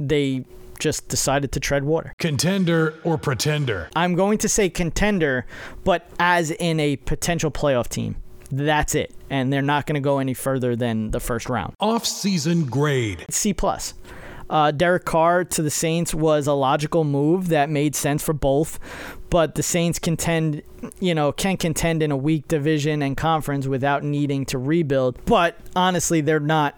[SPEAKER 3] they just decided to tread water.
[SPEAKER 1] Contender or pretender?
[SPEAKER 3] I'm going to say contender, but as in a potential playoff team. That's it. And they're not going to go any further than the first round.
[SPEAKER 1] Off-season grade.
[SPEAKER 3] C plus. Uh, Derek Carr to the Saints was a logical move that made sense for both, but the Saints contend, you know, can contend in a weak division and conference without needing to rebuild. But honestly, they're not.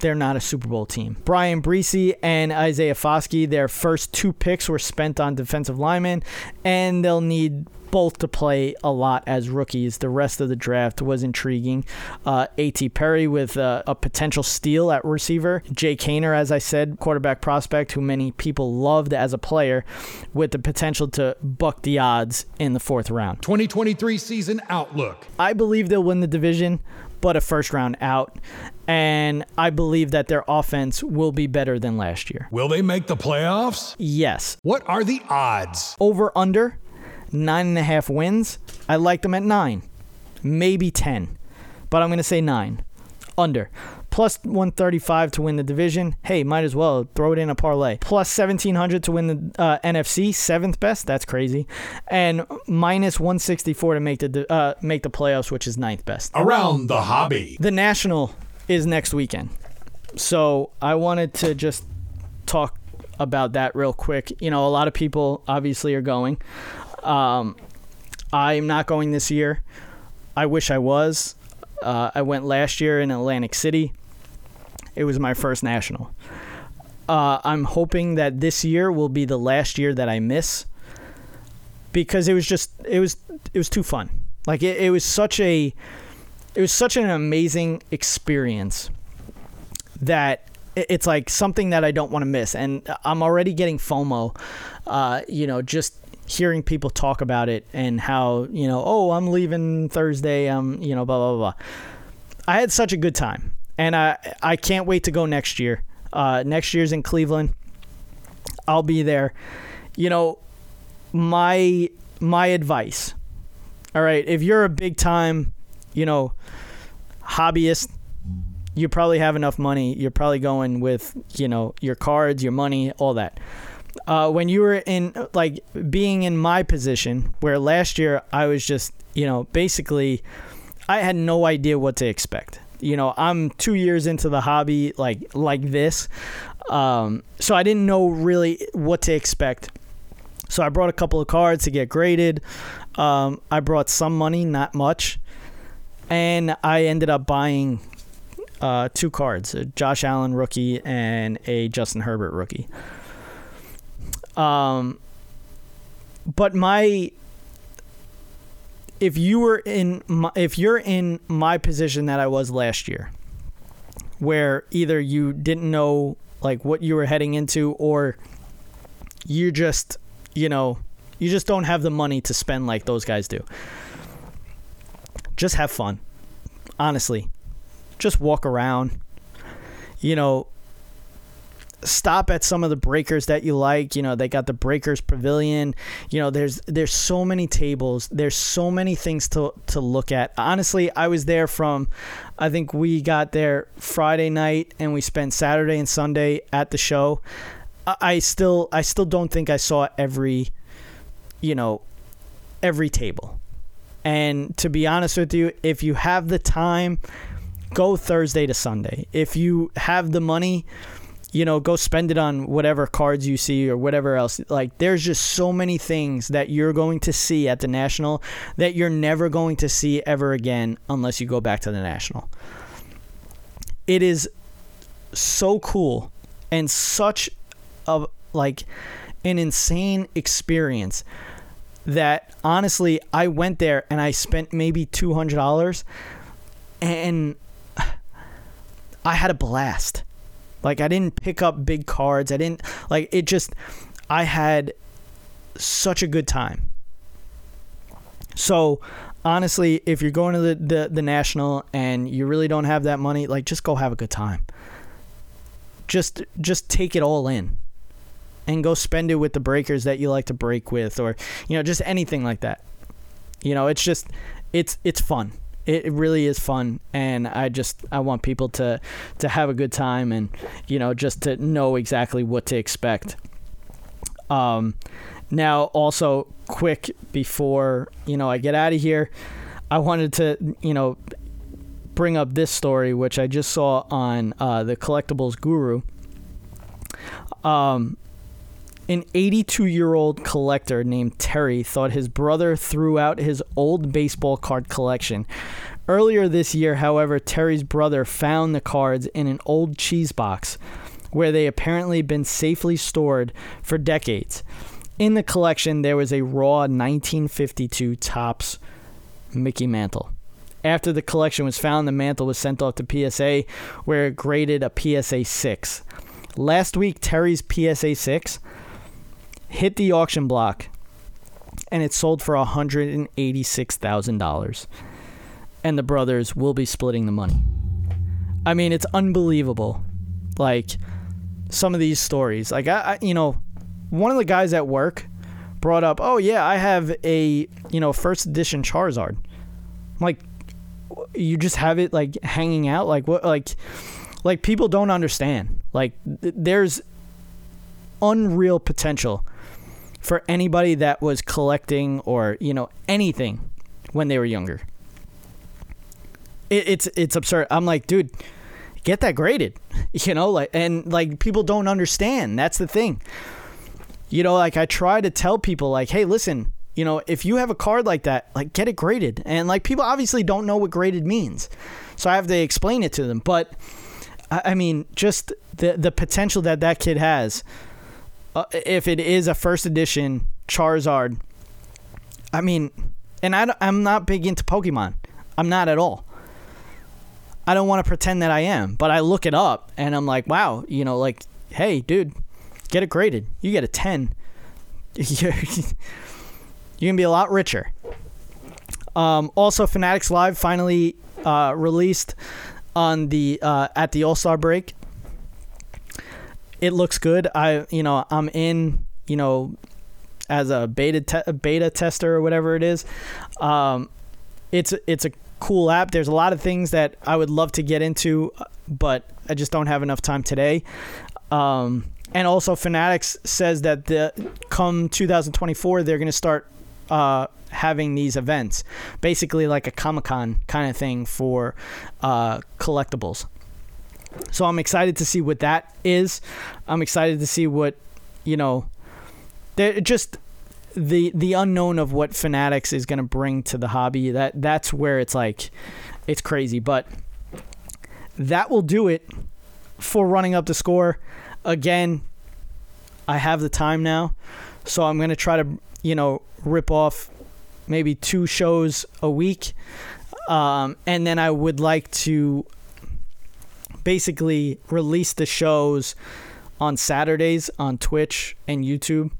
[SPEAKER 3] They're not a Super Bowl team. Bryan Bresee and Isaiah Foskey, their first two picks were spent on defensive linemen, and they'll need both to play a lot as rookies. The rest of the draft was intriguing. Uh, A.T. Perry with uh, a potential steal at receiver. Jake Haener, as I said, quarterback prospect who many people loved as a player with the potential to buck the odds in the fourth round.
[SPEAKER 1] 2023 season outlook.
[SPEAKER 3] I believe they'll win the division, but a first round out. And I believe that their offense will be better than last year.
[SPEAKER 1] Will they make the playoffs?
[SPEAKER 3] Yes.
[SPEAKER 1] What are the odds?
[SPEAKER 3] Over under nine and a half wins. I like them at nine, maybe 10, but I'm going to say nine. Under. Plus 135 to win the division. Hey, might as well throw it in a parlay. Plus 1700 to win the uh, NFC, seventh best. That's crazy. And minus 164 to make the uh, make the playoffs, which is ninth best.
[SPEAKER 1] Around the hobby.
[SPEAKER 3] The National is next weekend. So I wanted to just talk about that real quick. You know, a lot of people obviously are going. Um, I'm not going this year. I wish I was. Uh, I went last year in Atlantic City. It was my first national. Uh, I'm hoping that this year will be the last year that I miss because it was just it was it was too fun. Like it, it was such a it was such an amazing experience that it's like something that I don't want to miss. And I'm already getting FOMO, uh, you know, just hearing people talk about it and how, you know, oh, I'm leaving Thursday, um, you know, blah, blah, blah. I had such a good time. And I, I can't wait to go next year. Uh, next year's in Cleveland. I'll be there. You know, my my advice. All right, if you're a big time, you know, hobbyist, you probably have enough money. You're probably going with, you know, your cards, your money, all that. Uh, when you were in, like, being in my position, where last year I was just, you know, basically, I had no idea what to expect. You know, I'm two years into the hobby, like, like this. Um, so I didn't know really what to expect. So I brought a couple of cards to get graded. Um, I brought some money, not much. And I ended up buying uh, two cards a Josh Allen rookie and a Justin Herbert rookie. Um, but my if you were in my, if you're in my position that I was last year, where either you didn't know like what you were heading into, or you just you know You just don't have the money to spend like those guys do. Just have fun. Honestly. Just walk around. You know, stop at some of the breakers that you like you know they got the breakers pavilion. You know there's there's so many tables. There's so many things to to look at. Honestly i was there from i think we got there friday night and we spent saturday and sunday at the show. I, I still i still don't think i saw every you know every table. And to be honest with you if you have the time go thursday to sunday. If you have the money you know, go spend it on whatever cards you see or whatever else. Like, there's just so many things that you're going to see at the National that you're never going to see ever again unless you go back to the National. It is so cool and such a, like, an insane experience that honestly, I went there and I spent maybe $200 and *sighs* I had a blast like I didn't pick up big cards. I didn't like it just I had such a good time. So honestly, if you're going to the, the, the national and you really don't have that money, like just go have a good time. Just just take it all in. And go spend it with the breakers that you like to break with or you know, just anything like that. You know, it's just it's it's fun it really is fun and i just i want people to to have a good time and you know just to know exactly what to expect. Um now also quick before you know i get out of here i wanted to you know bring up this story which i just saw on uh, the collectibles guru. Um an 82 year old collector named Terry thought his brother threw out his old baseball card collection. Earlier this year, however, Terry's brother found the cards in an old cheese box where they apparently been safely stored for decades. In the collection, there was a raw 1952 Topps Mickey Mantle. After the collection was found, the mantle was sent off to PSA, where it graded a PSA 6. Last week, Terry's PSA 6 hit the auction block and it sold for $186,000. And the brothers will be splitting the money. I mean, it's unbelievable. Like some of these stories. Like I, I you know, one of the guys at work brought up, "Oh yeah, I have a, you know, first edition Charizard." I'm like you just have it like hanging out like what like like people don't understand. Like th- there's unreal potential for anybody that was collecting or you know anything when they were younger. It, it's it's absurd. I'm like, dude, get that graded, *laughs* you know, like and like people don't understand. That's the thing. You know, like I try to tell people, like, hey, listen, you know, if you have a card like that, like get it graded, and like people obviously don't know what graded means, so I have to explain it to them. But I, I mean, just the the potential that that kid has uh, if it is a first edition Charizard, I mean, and I, I'm not big into Pokemon. I'm not at all. I don't want to pretend that I am, but I look it up and I'm like, wow, you know, like, hey, dude, get it graded. You get a 10. You're, going to be a lot richer. Um, also, Fanatics Live finally uh, released on the uh, at the All Star break it looks good. I you know I'm in you know as a beta te- beta tester or whatever it is. Um, it's it's a cool app. There's a lot of things that I would love to get into, but I just don't have enough time today. Um, and also, Fanatics says that the come 2024 they're going to start uh, having these events, basically like a Comic Con kind of thing for uh, collectibles. So I'm excited to see what that is. I'm excited to see what, you know, just the the unknown of what Fanatics is going to bring to the hobby. That that's where it's like it's crazy, but that will do it for running up the score. Again, I have the time now, so I'm going to try to, you know, rip off maybe two shows a week. Um, and then I would like to basically release the shows on Saturdays on Twitch and YouTube.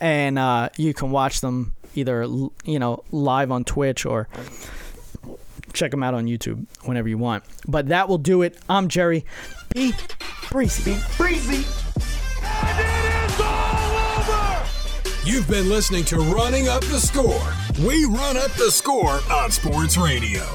[SPEAKER 3] and uh, you can watch them either you know live on Twitch or check them out on YouTube whenever you want. But that will do it. I'm Jerry. Be breezy.
[SPEAKER 4] Breezy.
[SPEAKER 1] You've been listening to Running Up the Score. We run up the score on sports radio.